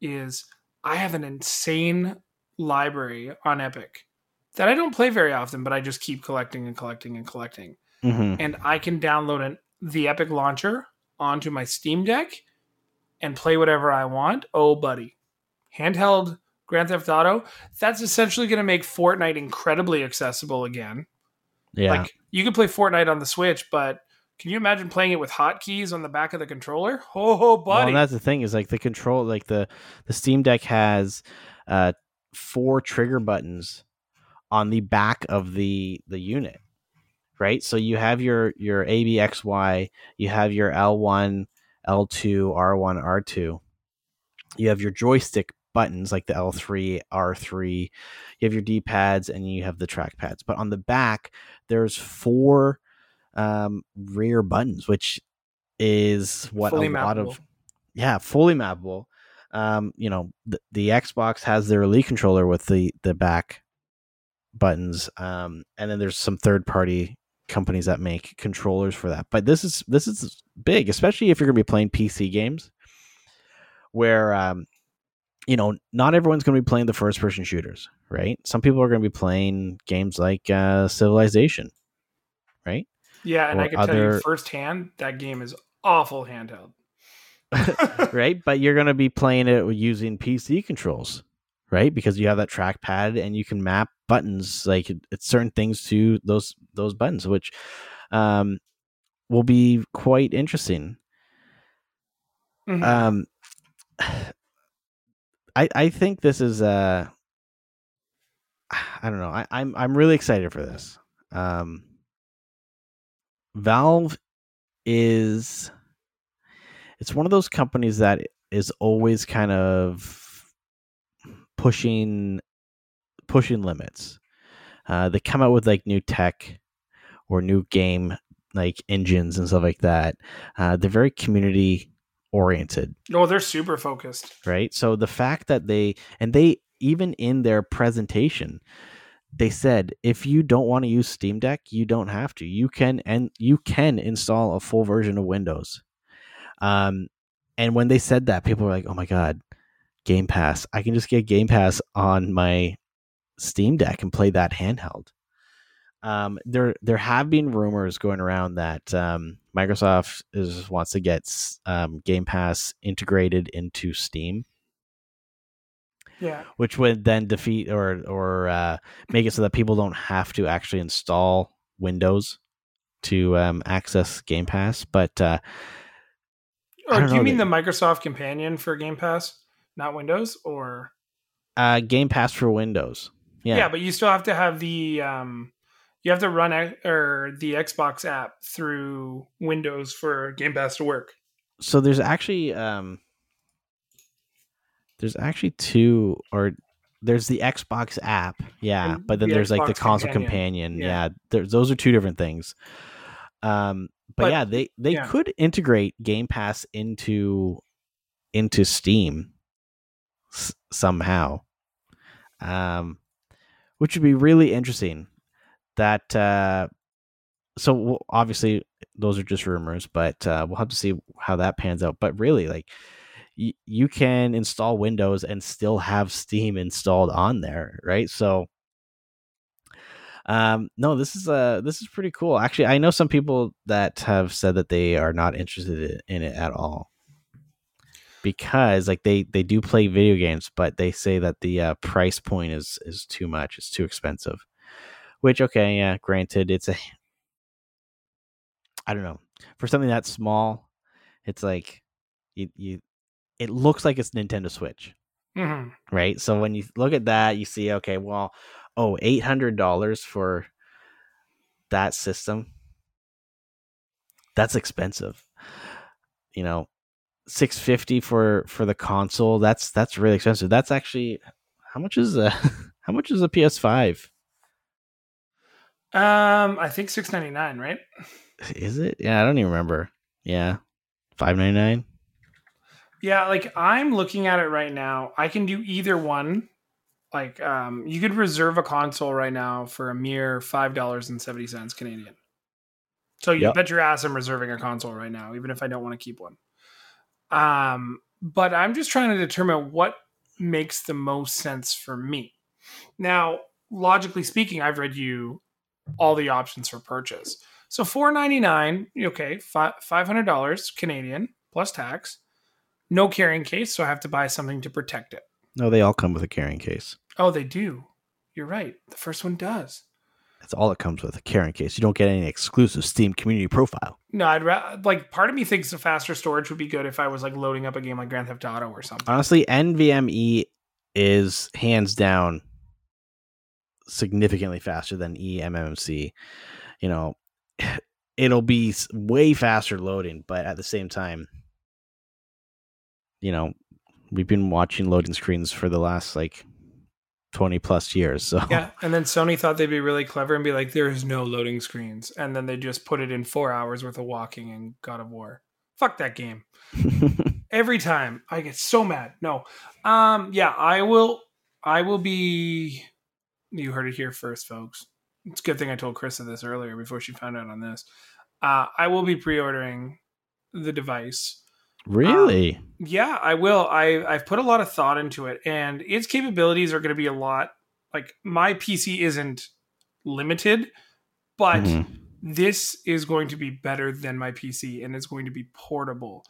is I have an insane library on Epic that I don't play very often, but I just keep collecting and collecting and collecting. hmm And I can download an, the Epic launcher onto my Steam Deck and play whatever I want. Oh, buddy. Handheld Grand Theft Auto, that's essentially going to make Fortnite incredibly accessible again. yeah. Like you can play Fortnite on the Switch, but can you imagine playing it with hotkeys on the back of the controller? Oh, Well, buddy. and that's the thing is like the control, like the the Steam Deck has uh four trigger buttons on the back of the the unit, right? So you have your your A B X Y, you have your L one, L two, R one, R two. You have your joystick buttons like the L three, R three. You have your D pads and you have the track pads. But on the back, there's four um, rear buttons, which is what Fully a lot of yeah, fully mappable. Um, you know, the, the Xbox has their Elite controller with the the back buttons, um, and then there's some third party companies that make controllers for that. But this is this is big, especially if you're going to be playing PC games, where um, you know not everyone's going to be playing the first person shooters, right? Some people are going to be playing games like uh, Civilization, right? yeah, and or I can tell you other- firsthand that game is awful handheld. right? But you're going to be playing it using PC controls, right? Because you have that trackpad and you can map buttons like it's certain things to those those buttons, which um, will be quite interesting. Mhm. Um, I I think this is uh, I don't know. I, I'm I'm really excited for this. Um, Valve is it's one of those companies that is always kind of pushing pushing limits. Uh, they come out with like new tech or new game like engines and stuff like that. Uh, they're very community oriented oh, they're super focused. right? So the fact that they and they even in their presentation they said if you don't want to use Steam Deck, you don't have to. You can and you can install a full version of Windows. Um and when they said that, people were like, "Oh my god, Game Pass. I can just get Game Pass on my Steam Deck and play that handheld." Um, there, there have been rumors going around that um, Microsoft is wants to get um, Game Pass integrated into Steam, Yeah. which would then defeat or or uh, make it so that people don't have to actually install Windows to um, access Game Pass. But uh, Or don't do you know, mean they- the Microsoft companion for Game Pass, not Windows? Or uh, Game Pass for Windows, yeah. yeah, but you still have to have the um, you have to run or the Xbox app through Windows for Game Pass to work. so there's actually um there's actually two or there's the Xbox app, yeah, And but then the there's like the console Companion. companion, Yeah. yeah. there's those are two different things. Um, but, But- yeah, they they yeah. could integrate Game Pass into into Steam s- somehow, um, which would be really interesting. That uh, so obviously those are just rumors, but uh, we'll have to see how that pans out. But really, like y- you can install Windows and still have Steam installed on there, right? So, um, no, this is uh this is pretty cool. Actually, I know some people that have said that they are not interested in it at all because like they they do play video games, but they say that the uh, price point is is too much. It's too expensive. Which okay, yeah, granted, it's a I don't know for something that small, it's like you you it looks like it's Nintendo Switch, hmm right? So when you look at that, you see okay, well, oh, eight hundred dollars for that system. That's expensive. You know, six fifty for for the console. That's that's really expensive. That's actually how much is a how much is a PS5? Um, I think six ninety nine, right? Is it? Yeah, I don't even remember. Yeah, five ninety nine. Yeah, like I'm looking at it right now. I can do either one. Like, um, you could reserve a console right now for a mere five dollars and seventy cents Canadian. So you Yep. bet your ass I'm reserving a console right now, even if I don't want to keep one. Um, but I'm just trying to determine what makes the most sense for me. Now, logically speaking, I've read you all the options for purchase. So four ninety nine, okay, five hundred dollars Canadian plus tax. No carrying case, so I have to buy something to protect it. No, they all come with a carrying case. Oh, they do. You're right. The first one does. That's all it comes with a carrying case. You don't get any exclusive Steam community profile. No, I'd ra- like. Part of me thinks the faster storage would be good if I was like loading up a game like Grand Theft Auto or something. Honestly, NVMe is hands down significantly faster than eMMC. You know, it'll be way faster loading, but at the same time, you know, we've been watching loading screens for the last like 20 plus years. So yeah, and then Sony thought they'd be really clever and be like, "There's no loading screens," and then they just put it in four hours worth of walking in God of War. Fuck that game. every time i get so mad no um yeah i will i will be you heard it here first folks it's a good thing i told krista this earlier before she found out on this uh i will be pre-ordering the device really? yeah i will i i've put a lot of thought into it and its capabilities are going to be a lot like my pc isn't limited but Mhm. this is going to be better than my pc and it's going to be portable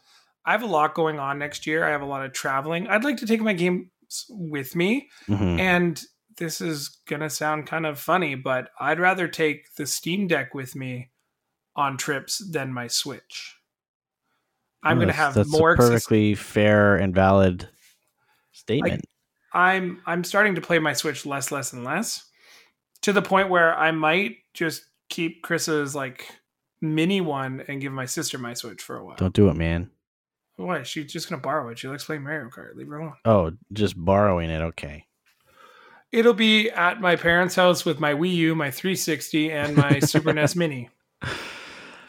i have a lot going on next year i have a lot of traveling i'd like to take my games with me Mhm. and this is gonna sound kind of funny but i'd rather take the steam deck with me on trips than my switch i'm gonna That's- have that's more a perfectly fair and valid statement. I'm I'm starting to play my Switch less, less, and less, to the point where I might just keep Chris's like mini one and give my sister my Switch for a while. Don't do it, man. Why? She's just gonna borrow it. She likes playing Mario Kart. Leave her alone. Oh, just borrowing it. Okay. It'll be at my parents' house with my Wii U, my 360, and my Super NES Mini,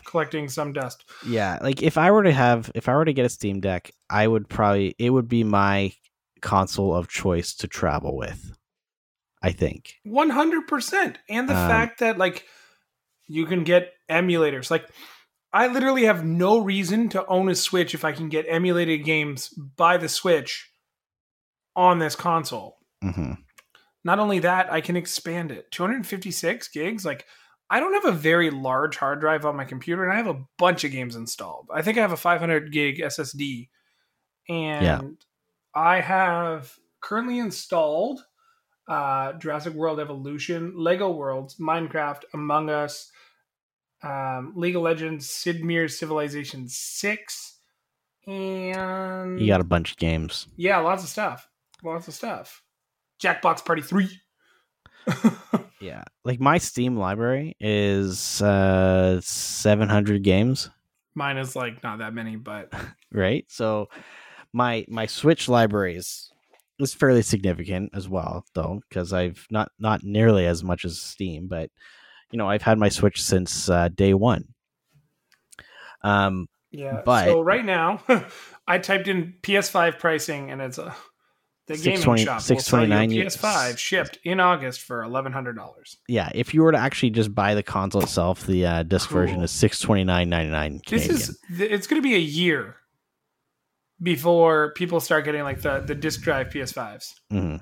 collecting some dust. Yeah, like if I were to have, if I were to get a Steam Deck, I would probably, it would be my console of choice to travel with. I think. One hundred percent, and the Um, fact that like you can get emulators. Like I literally have no reason to own a Switch if I can get emulated games by the Switch on this console. hmm Not only that, I can expand it. Two hundred fifty-six gigs. Like I don't have a very large hard drive on my computer, and I have a bunch of games installed. I think I have a five hundred gig SSD, and Yeah. I have currently installed uh, Jurassic World Evolution, Lego Worlds, Minecraft, Among Us, um, League of Legends, Sid Meier's Civilization 6, and You got a bunch of games. yeah, lots of stuff. Lots of stuff. Jackbox Party 3. Yeah, like my Steam library is uh 700 games, Mine is like not that many, but right? So my my Switch library is is fairly significant as well, though, because I've not not nearly as much as Steam, but you know I've had my Switch since uh, day one. Um, yeah. But- so right now, I typed in PS5 pricing, and it's a the gaming 620 shop will sell you a $629 PS5 shipped in August for eleven hundred dollars. yeah, if you were to actually just buy the console itself, the uh, disc version is six twenty nine ninety nine. This is it's going to be a year before people start getting like the the disc drive PS5s. hmm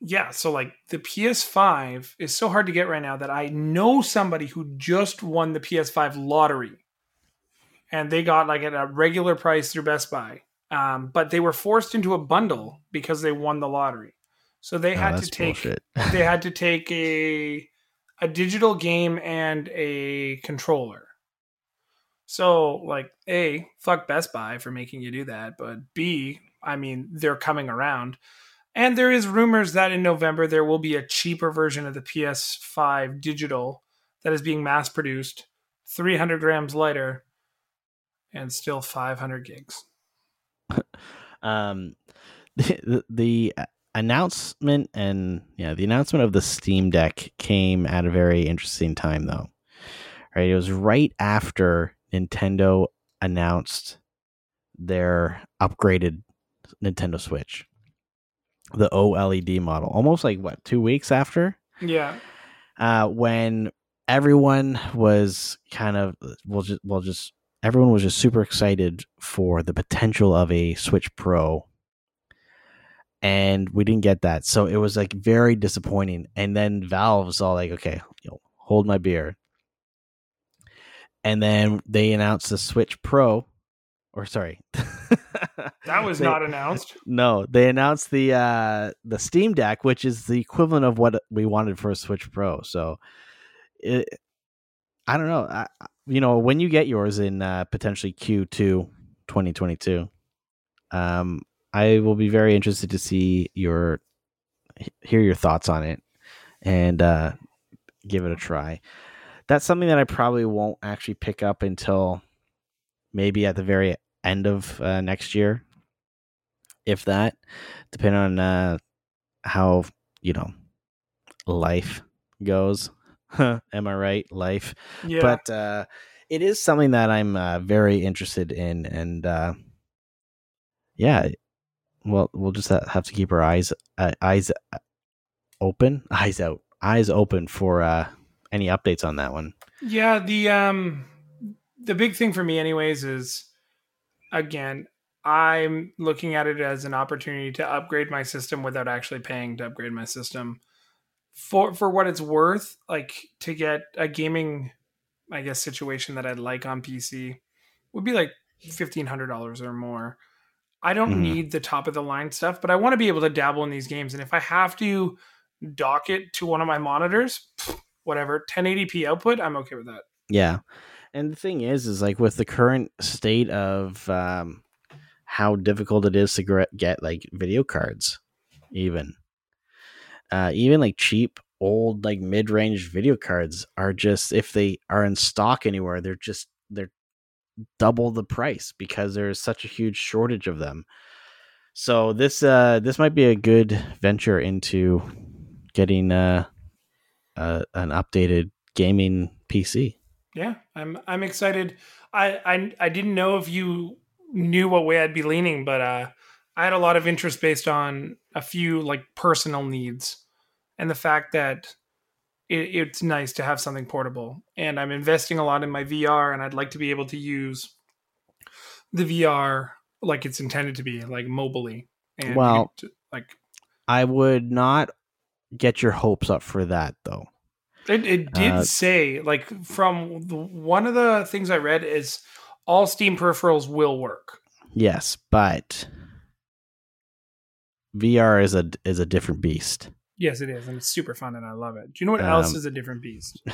Yeah, so like the PS5 is so hard to get right now that I know somebody who just won the PS5 lottery. And they got like at a regular price through Best Buy. Um, but they were forced into a bundle because they won the lottery. So they had to take they had to take a a digital game and a controller. So, like, A, fuck Best Buy for making you do that. But B, I mean, they're coming around. And there is rumors that in November there will be a cheaper version of the PS5 digital that is being mass produced, 300 grams lighter, and still 500 gigs. um, the, the announcement and yeah, the announcement of the Steam Deck came at a very interesting time, though. Right, it was right after Nintendo announced their upgraded Nintendo Switch, the OLED model, almost like what two weeks after. Yeah. Uh, when everyone was kind of well, just well, just everyone was just super excited for the potential of a Switch Pro and we didn't get that. So it was like very disappointing. And then Valve's all like, okay, you know, hold my beer. And then they announced the Switch Pro, or sorry, that was They- not announced. no, they announced the uh the Steam Deck, which is the equivalent of what we wanted for a Switch Pro. So, it, I don't know. I, I- you know, when you get yours in uh, potentially Q2 2022, um, I will be very interested to see your hear your thoughts on it and uh, give it a try. That's something that I probably won't actually pick up until maybe at the very end of uh, next year, if that, depending on uh, how you know life goes. Am I right? Life Yeah. but uh, it is something that I'm uh, very interested in, and uh, yeah, well, we'll just have to keep our eyes uh, eyes uh, open, eyes out, eyes open for uh, any updates on that one. Yeah, the um the big thing for me anyways is again, I'm looking at it as an opportunity to upgrade my system without actually paying to upgrade my system. For for what it's worth, like to get a gaming I guess situation that I'd like on PC would be like $1500 or more. I don't Mhm. need the top of the line stuff, but I want to be able to dabble in these games and if I have to dock it to one of my monitors, whatever, 1080p output, I'm okay with that. Yeah, and the thing is, is like with the current state of um, how difficult it is to get like video cards, even, uh, even like cheap old like mid range video cards are just if they are in stock anywhere, they're just they're double the price because there's such a huge shortage of them. So this uh this might be a good venture into getting uh, uh an updated gaming PC. Yeah, I'm I'm excited. I I I didn't know if you knew what way I'd be leaning, but uh I had a lot of interest based on a few like personal needs and the fact that it, it's nice to have something portable. And I'm investing a lot in my VR, and I'd like to be able to use the VR like it's intended to be, like mobily. And Well- you- like I would not get your hopes up for that though. It, it did Uh, say, like, from the, one of the things I read is all Steam peripherals will work. Yes, but VR is a is a different beast. Yes, it is, and it's super fun, and I love it. Do you know what else Um, is a different beast?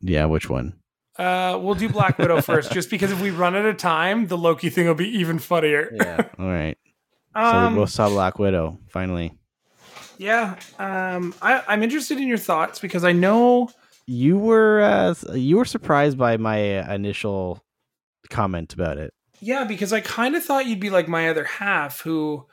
Yeah, which one? Uh, we'll do Black Widow first, just because if we run out of time, the Loki thing will be even funnier. Yeah. All right. So um, we both saw Black Widow finally. yeah. Um, I, I'm interested in your thoughts because I know. You were uh, you were surprised by my initial comment about it. Yeah, because I kind of thought you'd be like my other half, who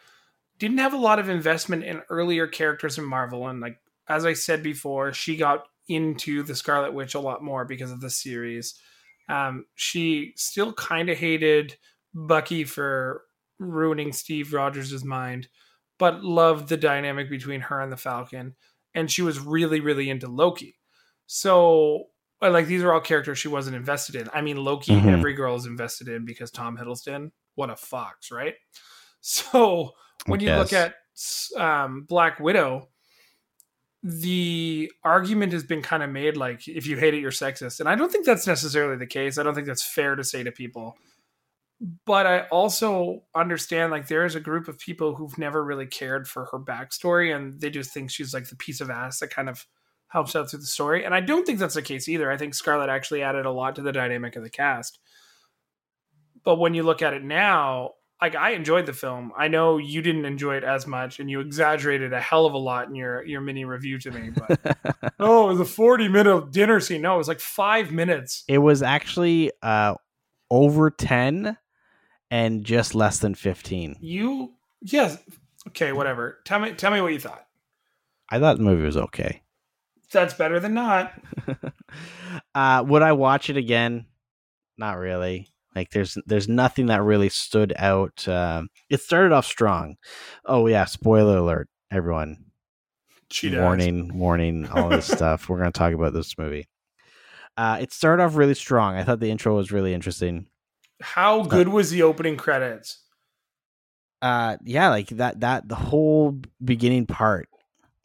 didn't have a lot of investment in earlier characters in Marvel, and like as I said before, she got into the Scarlet Witch a lot more because of the series. Um, she still kind of hated Bucky for ruining Steve Rogers' mind, but loved the dynamic between her and the Falcon, and she was really, really into Loki. So, uh, like, these are all characters she wasn't invested in. I mean, Loki, Mhm. every girl is invested in because Tom Hiddleston, what a fox, right? So, when you look at um, Black Widow, the argument has been kind of made like if you hate it you're sexist and i don't think that's necessarily the case i don't think that's fair to say to people but I also understand like there is a group of people who've never really cared for her backstory and they just think she's like the piece of ass that kind of helps out through the story. And I don't think that's the case either. I think Scarlett actually added a lot to the dynamic of the cast. But when you look at it now, like I enjoyed the film. I know you didn't enjoy it as much and you exaggerated a hell of a lot in your your mini review to me, but oh, it was a 40 minute dinner scene. No, it was like 5 minutes. it was actually uh over 10 and just less than 15 You yes. Okay, whatever. Tell me tell me what you thought. i thought the movie was okay That's better than not. uh would i watch it again not really like there's there's nothing that really stood out um it started off strong. Oh yeah spoiler alert everyone. Does. warning warning all this stuff. We're going to talk about this movie. Uh it started off really strong. I thought the intro was really interesting. How good was the opening credits? uh yeah like that that the whole beginning part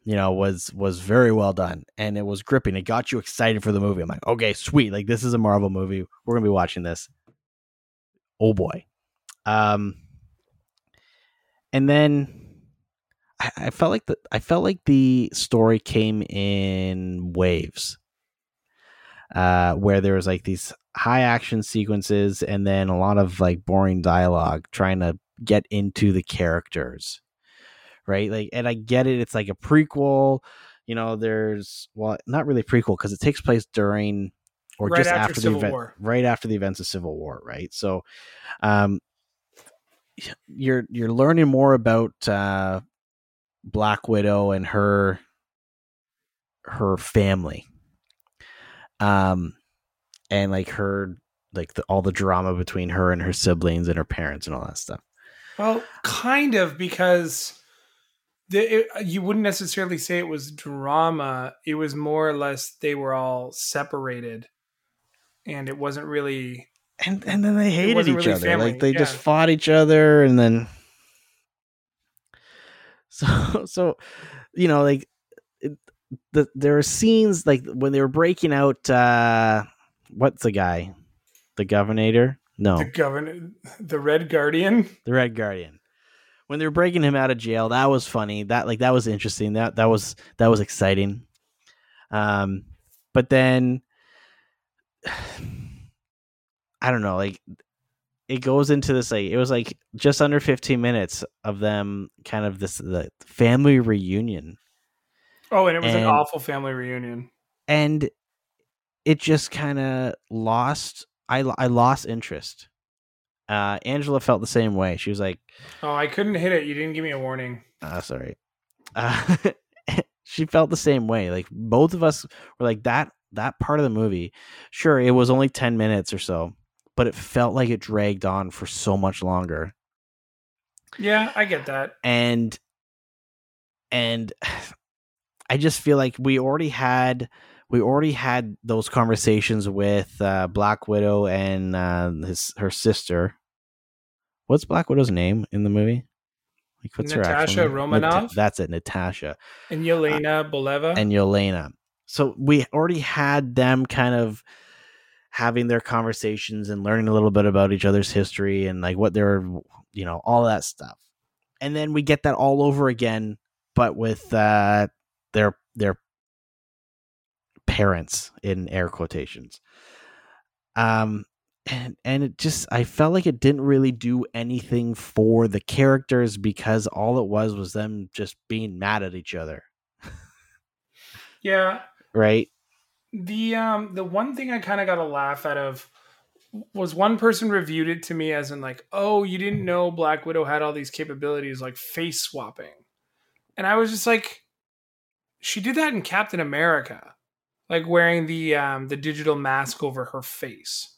you know was was very well done and it was gripping. It got you excited for the movie. I'm like okay sweet like this is a marvel movie. We're gonna be watching this oh boy. Um and then I, I felt like the i felt like the story came in waves uh where there was like these high action sequences and then a lot of like boring dialogue trying to get into the characters right? Like and i get it it's like a prequel you know there's well not really prequel because it takes place during or Right just after after, the Civil event War. right after the events of civil war right so um you're you're learning more about uh black widow and her her family um and like her like the, all the drama between her and her siblings and her parents and all that stuff Well, kind of because the, it, you wouldn't necessarily say it was drama. It was more or less they were all separated, and it wasn't really. and and then they hated each really other. Family, like they just fought each other and then so so you know like it, the there are scenes like when they were breaking out uh what's the guy? The governor no. The governor, the Red Guardian. the red guardian. When they were breaking him out of jail that was funny. That like that was interesting. That that was that was exciting. Um but then i don't know like it goes into this like it was like just under 15 minutes of them kind of this the family reunion Oh, and it was an awful family reunion. and it just kind of lost I, I lost interest uh angela felt the same way she was like Oh, I couldn't hit it. You didn't give me a warning. uh sorry uh she felt the same way like both of us were like that that part of the movie sure it was only 10 minutes or so but it felt like it dragged on for so much longer Yeah, I get that. and and i just feel like we already had we already had those conversations with uh black widow and uh his her sister what's black widow's name in the movie like what's her Natasha? Romanoff? Nat- that's it natasha And Yelena Belova. and Yelena. So we already had them kind of having their conversations and learning a little bit about each other's history and like what they're, you know, all that stuff. And then we get that all over again, but with uh, their their parents in air quotations. Um, and and it just I felt like it didn't really do anything for the characters because all it was was them just being mad at each other, yeah, right? the um the one thing I kind of got a laugh out of was one person reviewed it to me as in like, oh, you didn't know Black Widow had all these capabilities like face swapping, and I was just like, she did that in Captain America, like wearing the um the digital mask over her face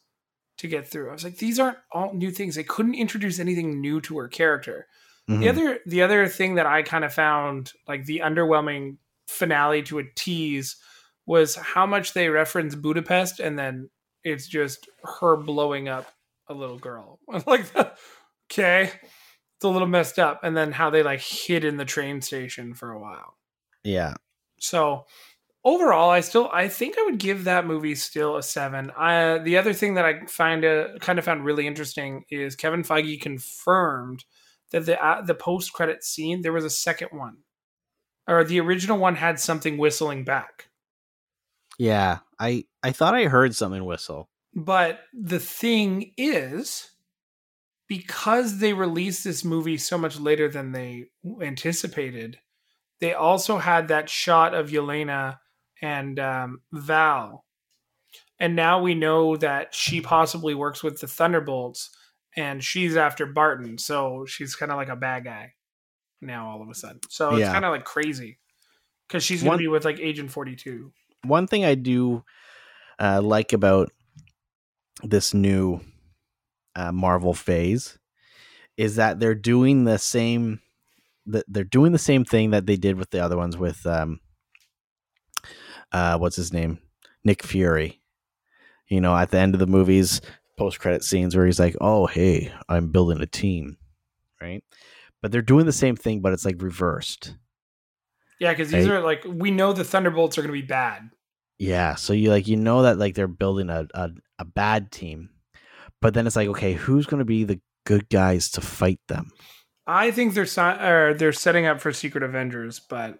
to get through. I was like, these aren't all new things. They couldn't introduce anything new to her character. Mhm. The other the other thing that I kind of found like the underwhelming finale to a tease was how much they reference Budapest and then it's just her blowing up a little girl. Like okay. It's a little messed up. And then how they like hid in the train station for a while. Yeah. So overall, I still I think I would give that movie still a seven. I, the other thing that I find uh, kind of found really interesting is Kevin Feige confirmed that the uh, the post credit scene there was a second one, or the original one had something whistling back. Yeah, I I thought I heard something whistle. But the thing is, because they released this movie so much later than they anticipated, they also had that shot of Yelena and um, Val. And now we know that she possibly works with the Thunderbolts and she's after Barton. So she's kind of like a bad guy now all of a sudden. So it's Yeah. kind of like crazy because she's going to be with like Agent 42. One thing I do uh, like about this new uh, Marvel phase is that they're doing the same that they're doing the same thing that they did with the other ones with um uh what's his name? Nick Fury. You know at the end of the movies post credit scenes where he's like oh hey I'm building a team right? But they're doing the same thing but it's like reversed Yeah, because these Right. are like, we know the Thunderbolts are going to be bad. Yeah, so you like you know that like they're building a a, a bad team, but then it's like okay, who's going to be the good guys to fight them? I think they're si- they're setting up for Secret Avengers, but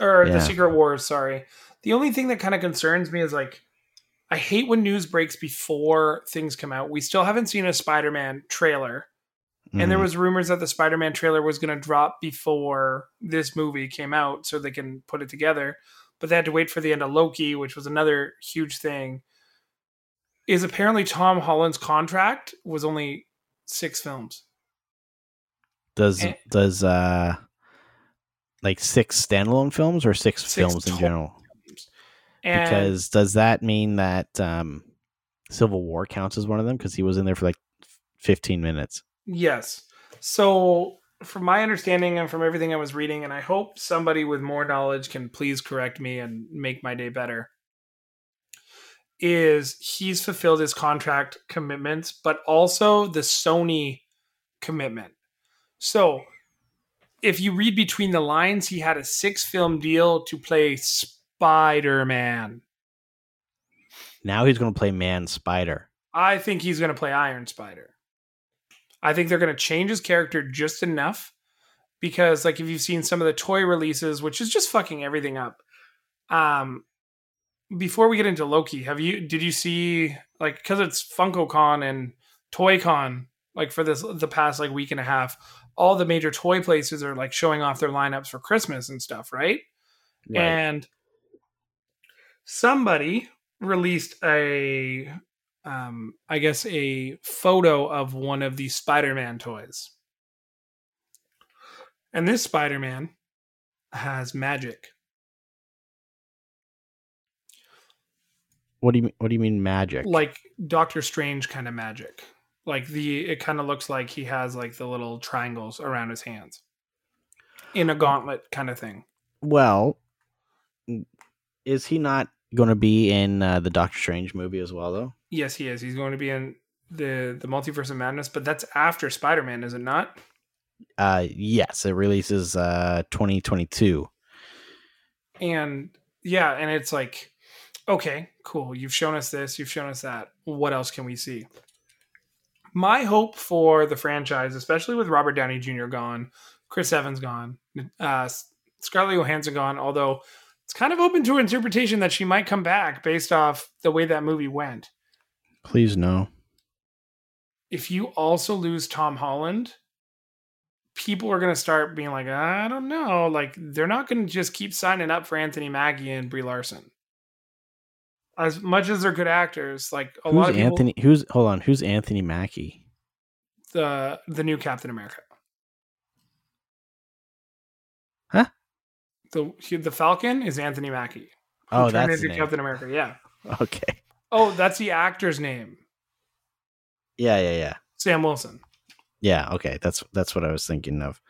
or Yeah. the Secret Wars. Sorry. The only thing that kind of concerns me is like I hate when news breaks before things come out. We still haven't seen a Spider-Man trailer, and there Mhm. was rumors that the Spider-Man trailer was going to drop before this movie came out, so they can put it together. But they had to wait for the end of Loki, which was another huge thing. Is apparently Tom Holland's contract was only six films. does eh. does uh like six standalone films or six, Six films in general? And Because does that mean that um Civil War counts as one of them because he was in there for like fifteen minutes? Yes. So from my understanding and from everything I was reading, and I hope somebody with more knowledge can please correct me and make my day better. Is he's fulfilled his contract commitments, but also the Sony commitment. So if you read between the lines, he had a six film deal to play Spider Man. Now he's going to play Man Spider. I think he's going to play Iron Spider. I think they're going to change his character just enough because, like, if you've seen some of the toy releases, which is just fucking everything up. Um, before we get into Loki, have you did you see like because it's FunkoCon and ToyCon like for this the past like week and a half, all the major toy places are like showing off their lineups for Christmas and stuff, right? and somebody released a um i guess a photo of one of these spider-man toys. And this spider-man has magic. What do you mean- what do you mean magic? like doctor strange kind of magic. Like the it kind of looks like he has like the little triangles around his hands. In a gauntlet kind of thing. Well, is he not going to be in uh, the Doctor Strange movie as well though? yes he is. He's going to be in the the multiverse of madness but that's after spider-man is it not? Uh, yes, it releases uh 2022. and yeah and it's like okay cool. You've shown us this. You've shown us that. What else can we see? My hope for the franchise especially with robert downey jr gone chris evans gone uh, scarlett johansson gone although it's kind of open to interpretation that she might come back based off the way that movie went Please no. if you also lose tom holland people are going to start being like i don't know like they're not going to just keep signing up for anthony mackie and brie larson as much as they're good actors like a who's lot of people Anthony? Who's hold on? Who's Anthony Mackie? the the new captain america the he- the falcon is anthony mackie Oh, that's into the name. captain america yeah Okay. oh that's the actor's name Yeah, yeah, yeah, sam wilson yeah. Okay, that's that's what I was thinking of.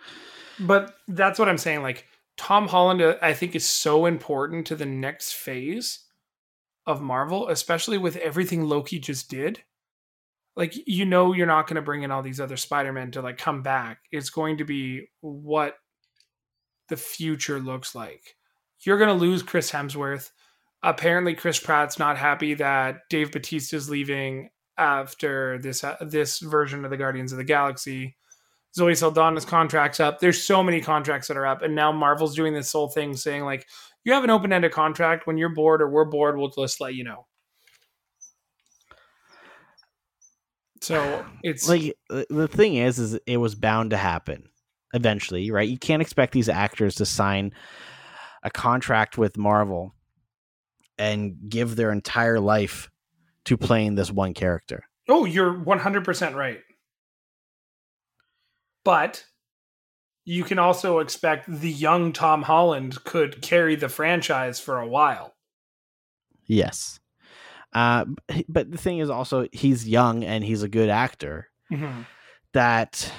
But that's what I'm saying. Like Tom Holland, uh, I think is so important to the next phase of Marvel, especially with everything Loki just did. Like you know, you're not going to bring in all these other Spider-Men to like come back. It's going to be what the future looks like. you're going to lose Chris Hemsworth. Apparently, Chris Pratt's not happy that Dave Bautista's leaving after this uh, this version of the Guardians of the Galaxy. Zoe Saldana's contract's up. There's so many contracts that are up, and now Marvel's doing this whole thing saying like, you have an open ended contract. When you're bored or we're bored, we'll just let you know. So it's like the thing is is it was bound to happen eventually right you can't expect these actors to sign a contract with marvel and give their entire life to playing this one character oh, you're 100 percent right. But you can also expect the young Tom Holland could carry the franchise for a while. yes uh but the thing is also he's young and he's a good actor Mm-hmm. that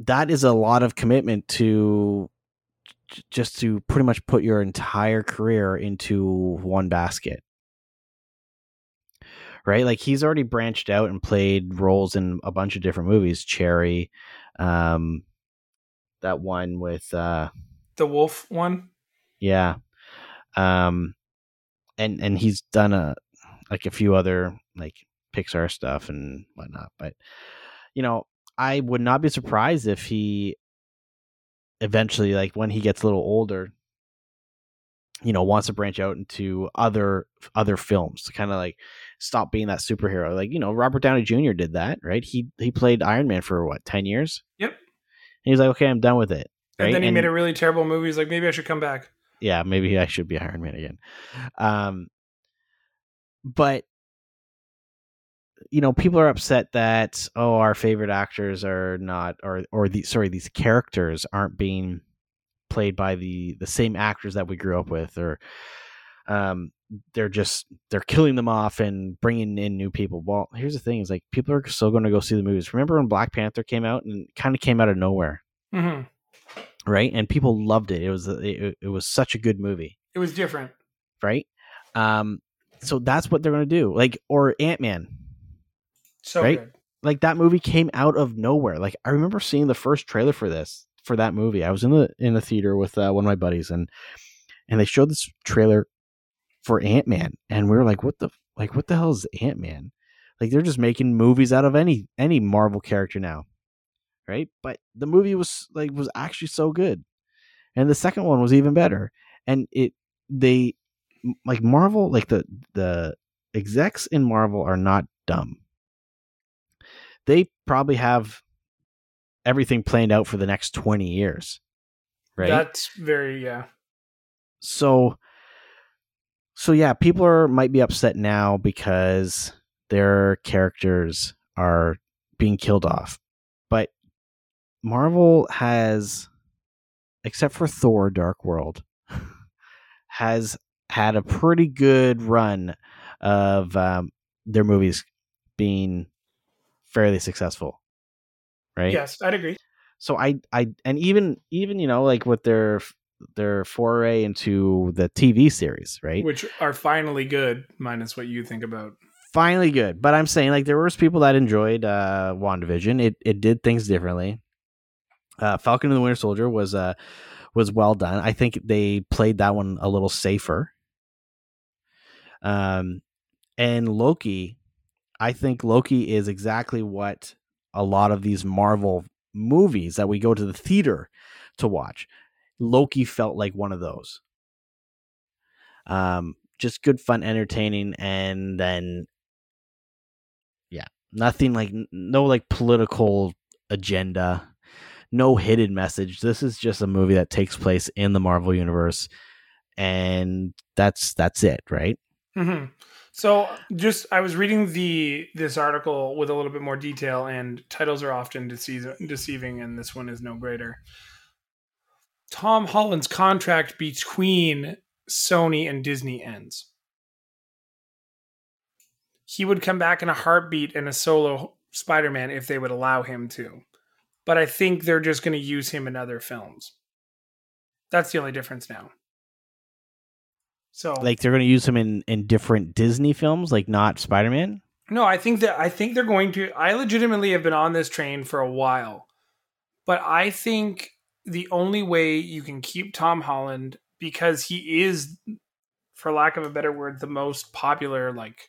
that is a lot of commitment to just to pretty much put your entire career into one basket. Right? Like he's already branched out and played roles in a bunch of different movies. Cherry um that one with uh The Wolf one. yeah. Um and and he's done a like a few other like pixar stuff and whatnot but you know i would not be surprised if he eventually like when he gets a little older you know wants to branch out into other other films to kind of like stop being that superhero like you know robert downey jr did that right he he played iron man for what 10 years Yep. and he's like okay i'm done with it And then he made a really terrible movie. He's like, maybe I should come back. yeah, maybe I should be Iron Man again. Um, but you know, people are upset that oh, our favorite actors are not, or or the sorry, these characters aren't being played by the the same actors that we grew up with, or um, they're just they're killing them off and bringing in new people. Well, here's the thing: is like people are still going to go see the movies. Remember when Black Panther came out and kind of came out of nowhere, hmm right? And people loved it. It was it, it was such a good movie It was different. right? Um, so that's what they're gonna do. Like or Ant Man, So Right? good. like that movie came out of nowhere. Like I remember seeing the first trailer for this for that movie. I was in the in the theater with uh, one of my buddies, and and they showed this trailer for Ant Man, and we were like, "What the like? What the hell is Ant Man?" Like they're just making movies out of any any Marvel character now, right? But the movie was like was actually so good, and the second one was even better. And it they like Marvel like the the execs in Marvel are not dumb. They probably have everything planned out for the next 20 years. Right? That's very yeah. so so yeah, people are might be upset now because their characters are being killed off. But Marvel has except for Thor Dark World has had a pretty good run of um, their movies being fairly successful. Right? Yes, I'd agree. so I I and even even you know like with their their foray into the TV series, right? Which are finally good, minus what you think about. Finally good. But I'm saying like there was people that enjoyed uh WandaVision. It it did things differently. Uh Falcon and the Winter Soldier was uh was well done. I think they played that one a little safer. Um and Loki, I think Loki is exactly what a lot of these Marvel movies that we go to the theater to watch. Loki felt like one of those. Um, just good fun, entertaining, and then yeah, nothing like no like political agenda, no hidden message. This is just a movie that takes place in the Marvel universe, and that's that's it, right? hmm So, just I was reading the this article with a little bit more detail, and titles are often deceiving, and this one is no greater. Tom Holland's contract between Sony and Disney ends. He would come back in a heartbeat in a solo Spider-Man if they would allow him to, but I think they're just going to use him in other films. That's the only difference now. So, Like they're going to use him in in different Disney films, like not Spider Man. No, I think that I think they're going to. I legitimately have been on this train for a while, but I think the only way you can keep Tom Holland because he is, for lack of a better word, the most popular like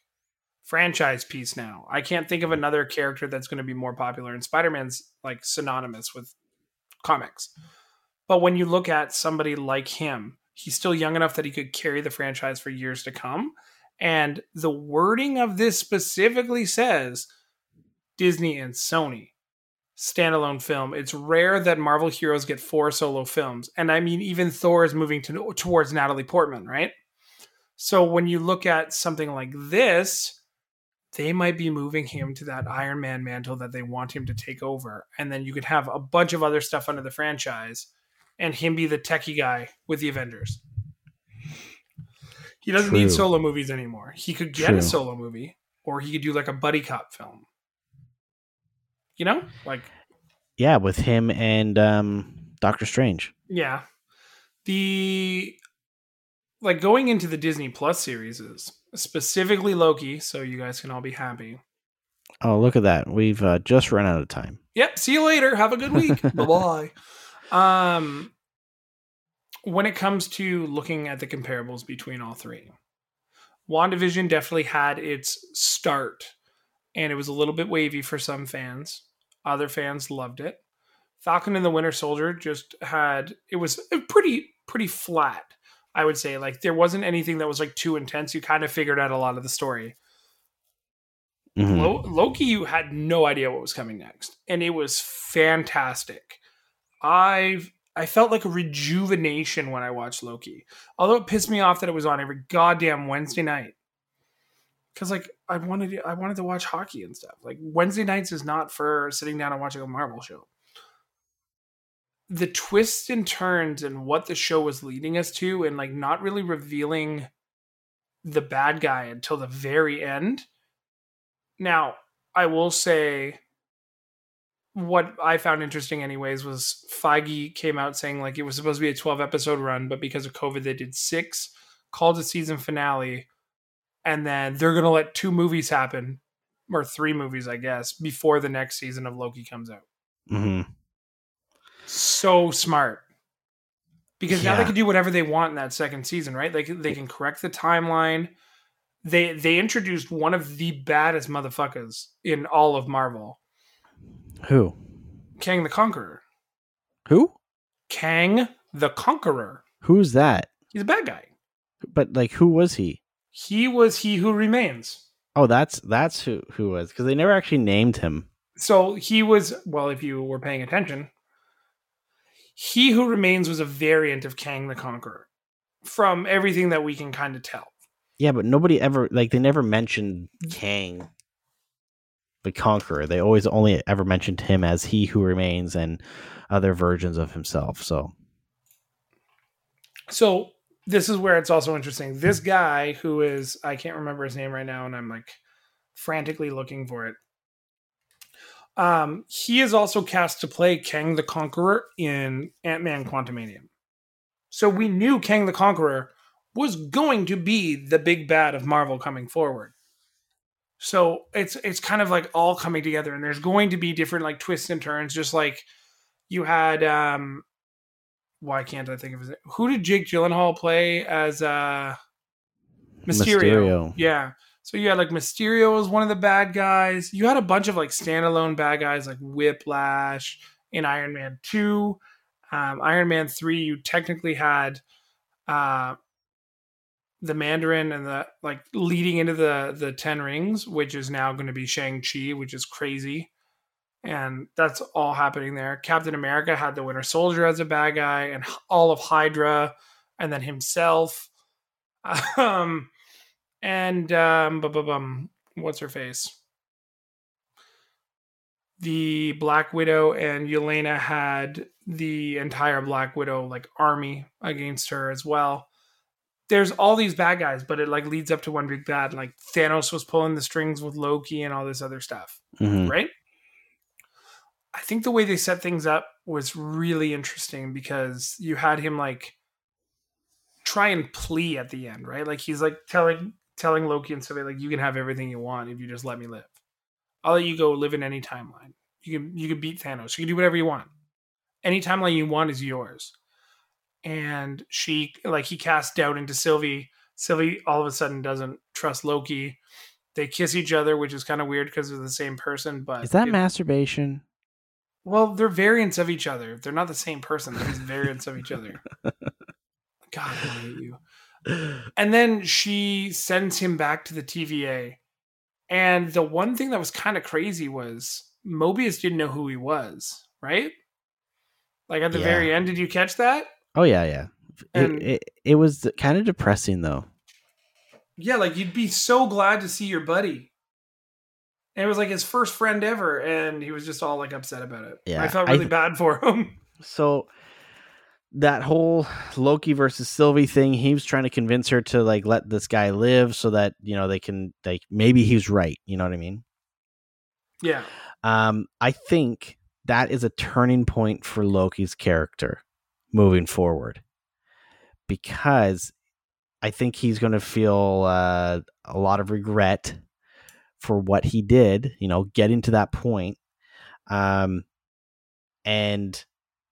franchise piece now. I can't think of another character that's going to be more popular, and Spider Man's like synonymous with comics. But when you look at somebody like him, he's still young enough that he could carry the franchise for years to come. And the wording of this specifically says Disney and Sony standalone film. It's rare that Marvel heroes get four solo films. And I mean, even Thor is moving to, towards Natalie Portman, right? So when you look at something like this, they might be moving him to that Iron Man mantle that they want him to take over. And then you could have a bunch of other stuff under the franchise and him be the techie guy with the Avengers. He doesn't True. need solo movies anymore. He could get True. a solo movie or he could do like a buddy cop film. You know? Like Yeah, with him and um, Doctor Strange. Yeah. The like going into the Disney Plus series is specifically Loki, so you guys can all be happy. Oh, look at that. We've uh, just run out of time. Yep, see you later. Have a good week. Bye-bye. Um when it comes to looking at the comparables between all three, WandaVision definitely had its start and it was a little bit wavy for some fans. Other fans loved it. Falcon and the Winter Soldier just had it was pretty pretty flat. I would say like there wasn't anything that was like too intense. You kind of figured out a lot of the story. Mhm. Loki, you had no idea what was coming next, and it was fantastic. I've I felt like a rejuvenation when I watched Loki. Although it pissed me off that it was on every goddamn Wednesday night. Cause like I wanted to, I wanted to watch hockey and stuff. Like Wednesday nights is not for sitting down and watching a Marvel show. The twists and turns and what the show was leading us to, and like not really revealing the bad guy until the very end. Now, I will say what I found interesting anyways was Feige came out saying like it was supposed to be a 12 episode run, but because of COVID they did 6, called it season finale, and then they're going to let two movies happen or three movies I guess before the next season of Loki comes out. Mhm. So smart. Because now they can do whatever they want in that second season, right? They can, they can correct the timeline. They they introduced one of the baddest motherfuckers in all of Marvel, Who? Kang the Conqueror. Who? Kang the Conqueror. Who's that? He's a bad guy. But like, who was he? He was he who remains. Oh, that's that's who who was because they never actually named him. So he was well, if you were paying attention, he who remains was a variant of Kang the Conqueror, from everything that we can kind of tell. Yeah, but nobody ever like they never mentioned Kang, the Conqueror. They always only ever mentioned him as he who remains and other versions of himself. So So this is where it's also interesting. This guy who is I can't remember his name right now, and I'm like frantically looking for it. Um, he is also cast to play Kang the Conqueror in Ant Man Quantumania. So we knew Kang the Conqueror was going to be the big bad of Marvel coming forward. So it's it's kind of like all coming together, and there's going to be different like twists and turns, just like you had um why can't I think of his name? Who did Jake Gyllenhaal play as uh Mysterio? Mysterio. Yeah. So you had like Mysterio was one of the bad guys. You had a bunch of like standalone bad guys like Whiplash in Iron Man 2. Um, Iron Man 3, you technically had uh the Mandarin and the like leading into the the Ten Rings, which is now going to be Shang Chi, which is crazy, and that's all happening there. Captain America had the Winter Soldier as a bad guy, and all of Hydra, and then himself, um, and um, bu- bu- bum, what's her face? The Black Widow and Yelena had the entire Black Widow like army against her as well there's all these bad guys, but it like leads up to one big bad. Like Thanos was pulling the strings with Loki and all this other stuff, mhm. right? I think the way they set things up was really interesting because you had him like try and plea at the end, right? Like he's like telling telling Loki and stuff like you can have everything you want if you just let me live. I'll let you go live in any timeline. You can you can beat Thanos. You can do whatever you want. Any timeline you want is yours. And she like he casts doubt into Sylvie. Sylvie all of a sudden doesn't trust Loki. They kiss each other, which is kind of weird because they're the same person. But Is that it- masturbation? well, they're variants of each other. They're not the same person. They're just variants of each other. God, I hate you. And then she sends him back to the TVA. And the one thing that was kind of crazy was Mobius didn't know who he was, right? Like at the Yeah. very end, did you catch that? Oh yeah, yeah. It, it, it was kind of depressing though. Yeah, like you'd be so glad to see your buddy. And it was like his first friend ever, and he was just all like upset about it. Yeah, I felt I really th- bad for him. So that whole Loki versus Sylvie thing, he was trying to convince her to like let this guy live so that, you know, they can like maybe he's right, you know what I mean? Yeah. Um I think that is a turning point for Loki's character moving forward. Because I think he's going to feel uh, a lot of regret for what he did, you know, getting to that point. Um, and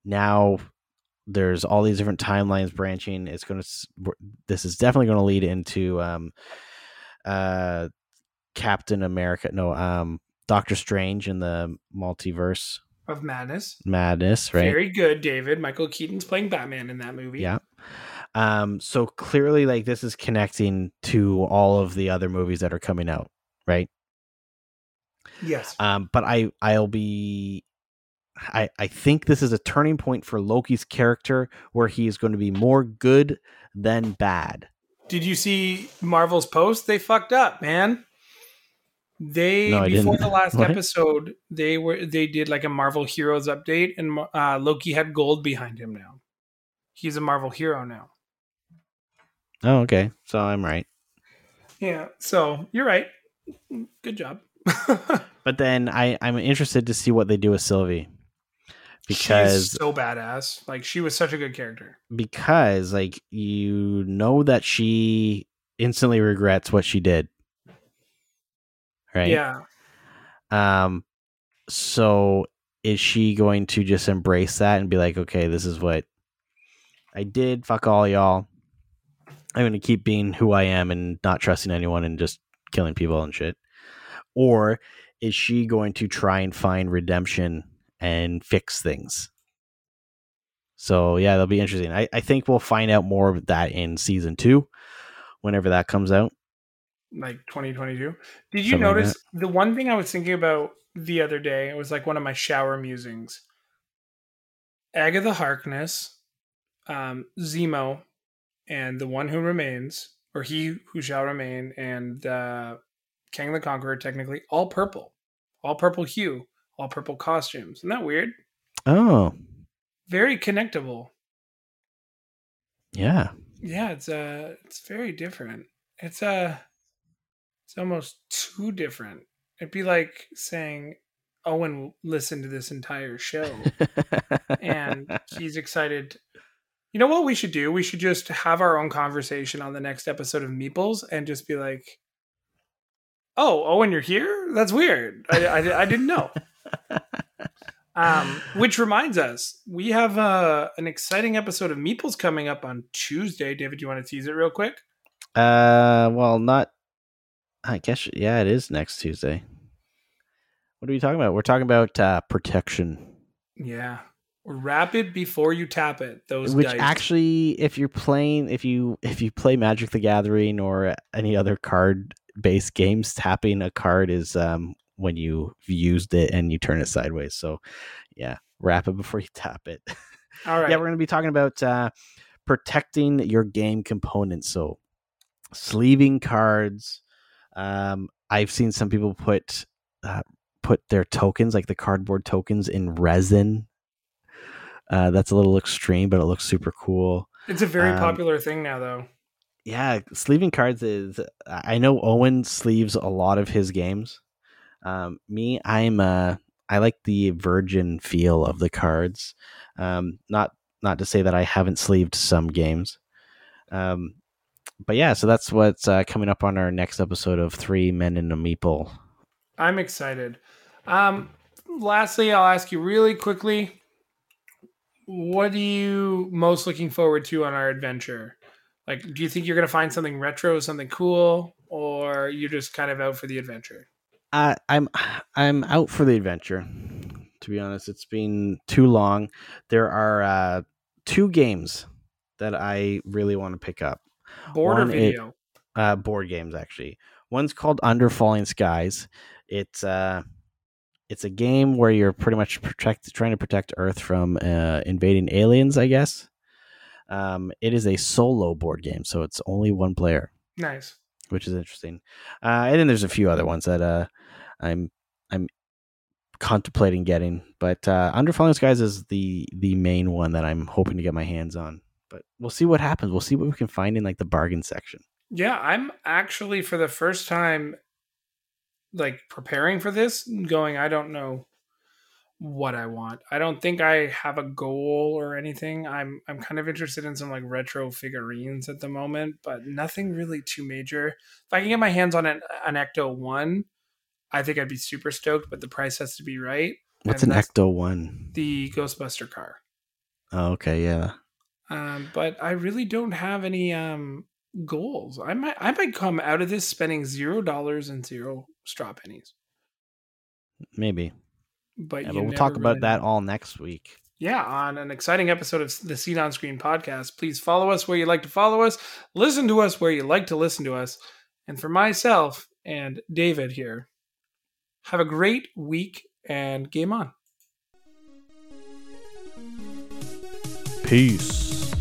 now there's all these different timelines branching. It's going to, this is definitely going to lead into um, uh, Captain America, no, um, Doctor Strange in the multiverse Of madness. madness, right? Very good, David. Michael Keaton's playing Batman in that movie. Yeah. Um, so clearly, like this is connecting to all of the other movies that are coming out, right? Yes. Um, but I I'll be I I think this is a turning point for Loki's character where he is going to be more good than bad. Did you see Marvel's post? They fucked up, man. They No, before didn't. the last What? episode, they were they did like a Marvel Heroes update, and uh, Loki had gold behind him now. He's a Marvel hero now. Oh, okay. So I'm right. Yeah. So you're right. Good job. But then I I'm interested to see what they do with Sylvie because She's so badass. Like she was such a good character. because like you know that she instantly regrets what she did. Right? Yeah. Um, so is she going to just embrace that and be like, okay, this is what I did. Fuck all y'all. I'm going to keep being who I am and not trusting anyone and just killing people and shit. Or is she going to try and find redemption and fix things? So yeah, that'll be interesting. I, I think we'll find out more of that in season two, whenever that comes out. Like 2022. Did you Something like notice the one thing I was thinking about the other day? It was like one of my shower musings. Agatha Harkness, um, Zemo, and the one who remains, or he who shall remain, and uh, Kang the Conqueror, technically all purple, all purple hue, all purple costumes. Isn't that weird? Oh, Very connectable. yeah. Yeah, it's uh it's very different. It's uh it's almost too different. It'd be like saying Owen listened to this entire show and he's excited. You know what we should do? We should just have our own conversation on the next episode of Meeples and just be like, "Oh, Owen, you're here? That's weird. I, I, I didn't know." Um, which reminds us, we have uh, an exciting episode of Meeples coming up on Tuesday. David, do you want to tease it real quick? Uh, well, not. I guess yeah, it is next Tuesday. What are we talking about? We're talking about uh, protection, Yeah, wrap it before you tap it. Those which dice. actually, if you're playing, if you if you play Magic the Gathering or any other card based games, tapping a card is um when you've used it and you turn it sideways. So, yeah, wrap it before you tap it. all right. Yeah, we're going to be talking about uh, protecting your game components. So, sleeving cards. Um, I've seen some people put uh, put their tokens, like the cardboard tokens, in resin. Uh, that's a little extreme, but it looks super cool. it's a very um, popular thing now, though. Yeah, sleeving cards is. I know Owen sleeves a lot of his games. Um, me, I'm uh, I like the virgin feel of the cards. Um, not not to say that I haven't sleeved some games. Um, but yeah, so that's what's uh, coming up on our next episode of Three Men in a Meeple. I'm excited. Um, lastly, I'll ask you really quickly what are you most looking forward to on our adventure? Like, do you think you're gonna find something retro, something cool, or you're just kind of out for the adventure? Uh, I'm I'm out for the adventure. To be honest, it's been too long. There are uh, two games that I really want to pick up. Board or One, it- video? uh, board games actually. One's called Under Falling Skies. It's uh, it's a game where you're pretty much protect trying to protect Earth from uh, invading aliens. I guess. Um, it is a solo board game, so it's only one player, nice. which is interesting. Uh, and then there's a few other ones that uh, I'm I'm contemplating getting, but uh, Under Falling Skies is the the main one that I'm hoping to get my hands on. But we'll see what happens. We'll see what we can find in like the bargain section. Yeah, I'm actually for the first time like preparing for this, going, I don't know what I want. I don't think I have a goal or anything. I'm I'm kind of interested in some like retro figurines at the moment, but nothing really too major. If I can get my hands on an, an Ecto one, I think I'd be super stoked, but the price has to be right. What's And an Ecto One? The Ghostbuster car. Oh, okay, yeah. Um, but I really don't have any um goals. I might I might come out of this spending zero dollars and zero straw pennies. Maybe. But, Yeah, but we'll talk about that all next week. Yeah, on an exciting episode of the Scene on Screen podcast. Please follow us where you like to follow us. Listen to us where you like to listen to us. And for myself and David here, have a great week and game on. Peace.